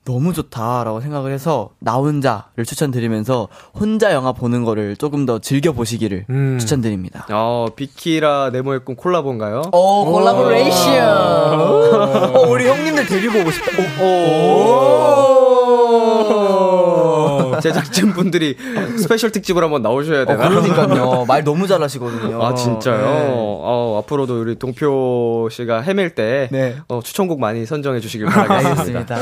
너무 좋다라고 생각을 해서 나 혼자를 추천드리면서 혼자 영화 보는 거를 조금 더 즐겨 보시기를 음. 추천드립니다. 어, 비키라 네모의 꿈 콜라보인가요? 어, 콜라보레이션. 어, 우리 형님들 데리고 오고 싶다. 오. 오. 제작진 분들이 스페셜 특집으로 한번 나오셔야 되나? 어, 그러니까요. 말 너무 잘하시거든요. 아 진짜요? 네. 어, 앞으로도 우리 동표 씨가 헤맬 때 네. 어, 추천곡 많이 선정해 주시길 바라겠습니다.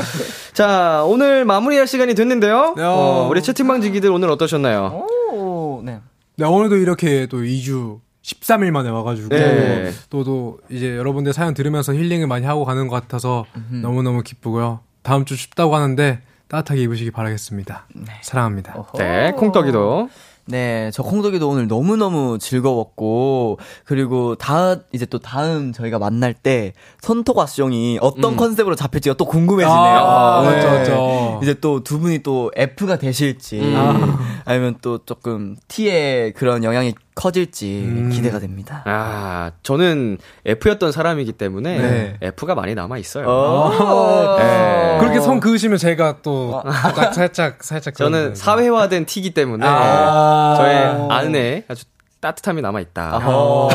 자 오늘 마무리할 시간이 됐는데요. 어, 우리 채팅방 지기들 오늘 어떠셨나요? 오, 네. 네 오늘도 이렇게 또 2주 13일 만에 와가지고 네. 또, 또 이제 여러분들 사연 들으면서 힐링을 많이 하고 가는 것 같아서 음흠. 너무 너무 기쁘고요. 다음 주 쉽다고 하는데 따뜻하게 입으시기 바라겠습니다. 네. 사랑합니다. 어허. 네, 콩떡이도. 네, 저 콩덕이도 오늘 너무너무 즐거웠고, 그리고 다음, 이제 또 다음 저희가 만날 때, 선토과수정이 어떤 음. 컨셉으로 잡힐지가 또 궁금해지네요. 아, 네. 맞죠, 맞죠. 이제 또 두 분이 또 F가 되실지, 음. 아니면 또 조금 T의 그런 영향이 커질지 음. 기대가 됩니다. 아, 저는 F였던 사람이기 때문에 네. F가 많이 남아 있어요. 어. 네. 그렇게 성 그으시면 제가 또 살짝 살짝 저는 사회화된 T기 때문에 아. 저의 안에 아주 따뜻함이 남아 있다. 어,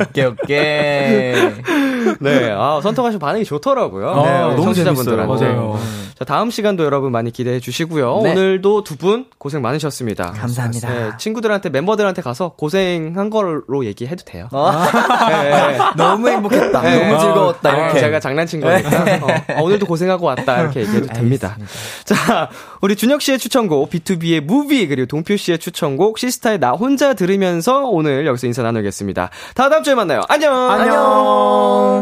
오케이 오케이. 네, 아, 선택하신 반응이 좋더라고요. 아, 네, 너무 재밌어요. 맞아요. 자, 다음 시간도 여러분 많이 기대해 주시고요. 네. 오늘도 두 분 고생 많으셨습니다. 감사합니다. 네, 친구들한테, 멤버들한테 가서 고생한 걸로 얘기해도 돼요. 아, 네. 너무 행복했다. 네. 너무 즐거웠다. 이렇게. 제가 장난친 거니까. 어, 어, 오늘도 고생하고 왔다. 이렇게 얘기해도 됩니다. 자, 우리 준혁 씨의 추천곡, B2B의 무비, 그리고 동표 씨의 추천곡, 시스타의 나 혼자 들으면서 오늘 여기서 인사 나누겠습니다. 다음 주에 만나요. 안녕! 안녕!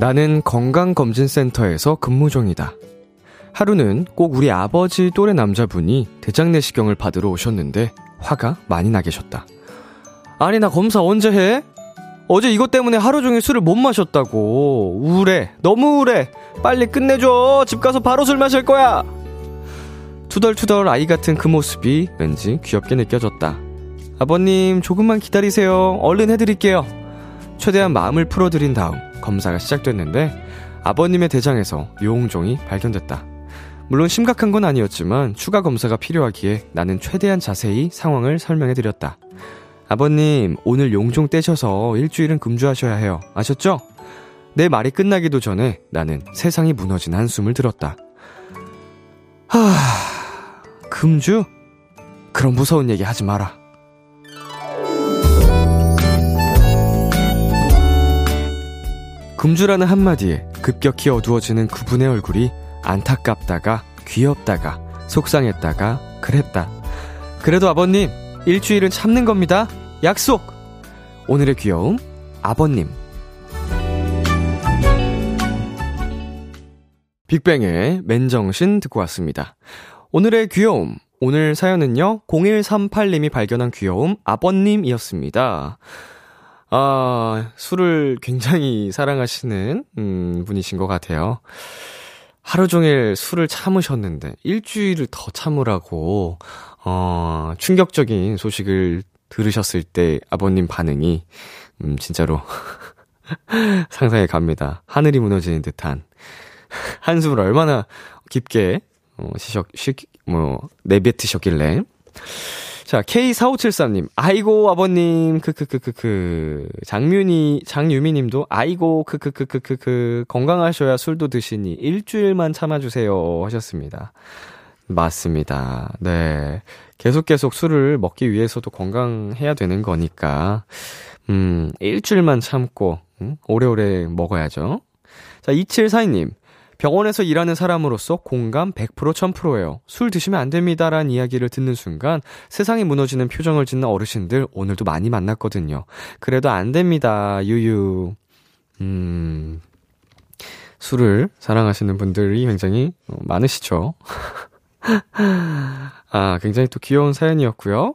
나는 건강검진센터에서 근무 중이다. 하루는 꼭 우리 아버지 또래 남자분이 대장내시경을 받으러 오셨는데 화가 많이 나 계셨다. 아니, 나 검사 언제 해? 어제 이것 때문에 하루 종일 술을 못 마셨다고. 우울해. 너무 우울해. 빨리 끝내줘. 집 가서 바로 술 마실 거야. 투덜투덜 아이 같은 그 모습이 왠지 귀엽게 느껴졌다. 아버님, 조금만 기다리세요. 얼른 해드릴게요. 최대한 마음을 풀어드린 다음 검사가 시작됐는데 아버님의 대장에서 용종이 발견됐다. 물론 심각한 건 아니었지만 추가 검사가 필요하기에 나는 최대한 자세히 상황을 설명해 드렸다. 아버님, 오늘 용종 떼셔서 일주일은 금주하셔야 해요. 아셨죠? 내 말이 끝나기도 전에 나는 세상이 무너진 한숨을 들었다. 하, 금주? 그런 무서운 얘기 하지 마라. 금주라는 한마디에 급격히 어두워지는 그분의 얼굴이 안타깝다가 귀엽다가 속상했다가 그랬다. 그래도 아버님, 일주일은 참는 겁니다. 약속! 오늘의 귀여움, 아버님. 빅뱅의 맨정신 듣고 왔습니다. 오늘의 귀여움, 오늘 사연은요, 0138님이 발견한 귀여움, 아버님이었습니다. 아, 술을 굉장히 사랑하시는, 음, 분이신 것 같아요. 하루 종일 술을 참으셨는데, 일주일을 더 참으라고, 어, 충격적인 소식을 들으셨을 때 아버님 반응이, 음, 진짜로, 상상해 갑니다. 하늘이 무너지는 듯한, 한숨을 얼마나 깊게, 어, 쉬셨, 쉬, 뭐, 내뱉으셨길래, 자, K4573님, 아이고, 아버님, 크크크크크. 장윤이, 장유미 님도, 아이고, 크크크크크크. 건강하셔야 술도 드시니 일주일만 참아주세요. 하셨습니다. 맞습니다. 네. 계속 계속 술을 먹기 위해서도 건강해야 되는 거니까, 음, 일주일만 참고, 음, 오래오래 먹어야죠. 자, 2742님, 병원에서 일하는 사람으로서 공감 100% 1000%예요. 술 드시면 안 됩니다라는 이야기를 듣는 순간 세상이 무너지는 표정을 짓는 어르신들 오늘도 많이 만났거든요. 그래도 안 됩니다. 유유. 음. 술을 사랑하시는 분들이 굉장히 많으시죠. 아, 굉장히 또 귀여운 사연이었고요.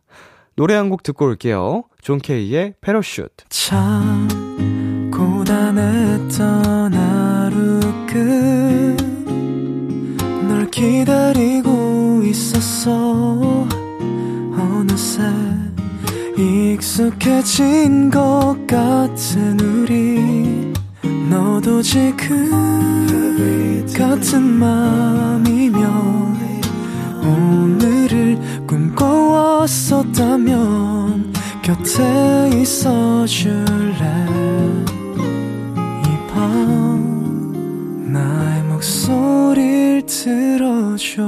노래 한 곡 듣고 올게요. 존 케이의 parachute. 참 고단했던 하루 끝널 기다리고 있었어 어느새 익숙해진 것 같은 우리 너도 지금 같은 오늘을 꿈꿔왔었다면 곁에 있어 줄래 나의 목소리를 들어줘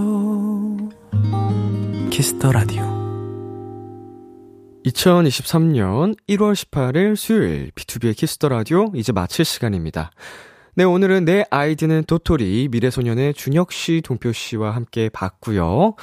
키스 더 라디오 2023년 1월 18일 수요일 비투비의 키스 더 라디오 이제 마칠 시간입니다. 네, 오늘은 내 아이디는 도토리 미래소년의 준혁 씨, 동표 씨와 함께 봤고요.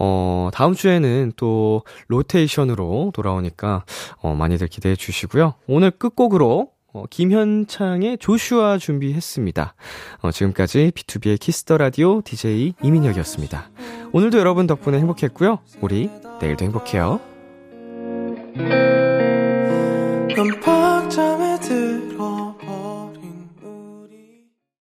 어, 다음 주에는 또 로테이션으로 돌아오니까 어, 많이들 기대해 주시고요. 오늘 끝곡으로 어, 김현창의 조슈아 준비했습니다. 어, 지금까지 비투비의 키스 더 라디오 DJ 이민혁이었습니다. 오늘도 여러분 덕분에 행복했고요. 우리 내일도 행복해요. 넌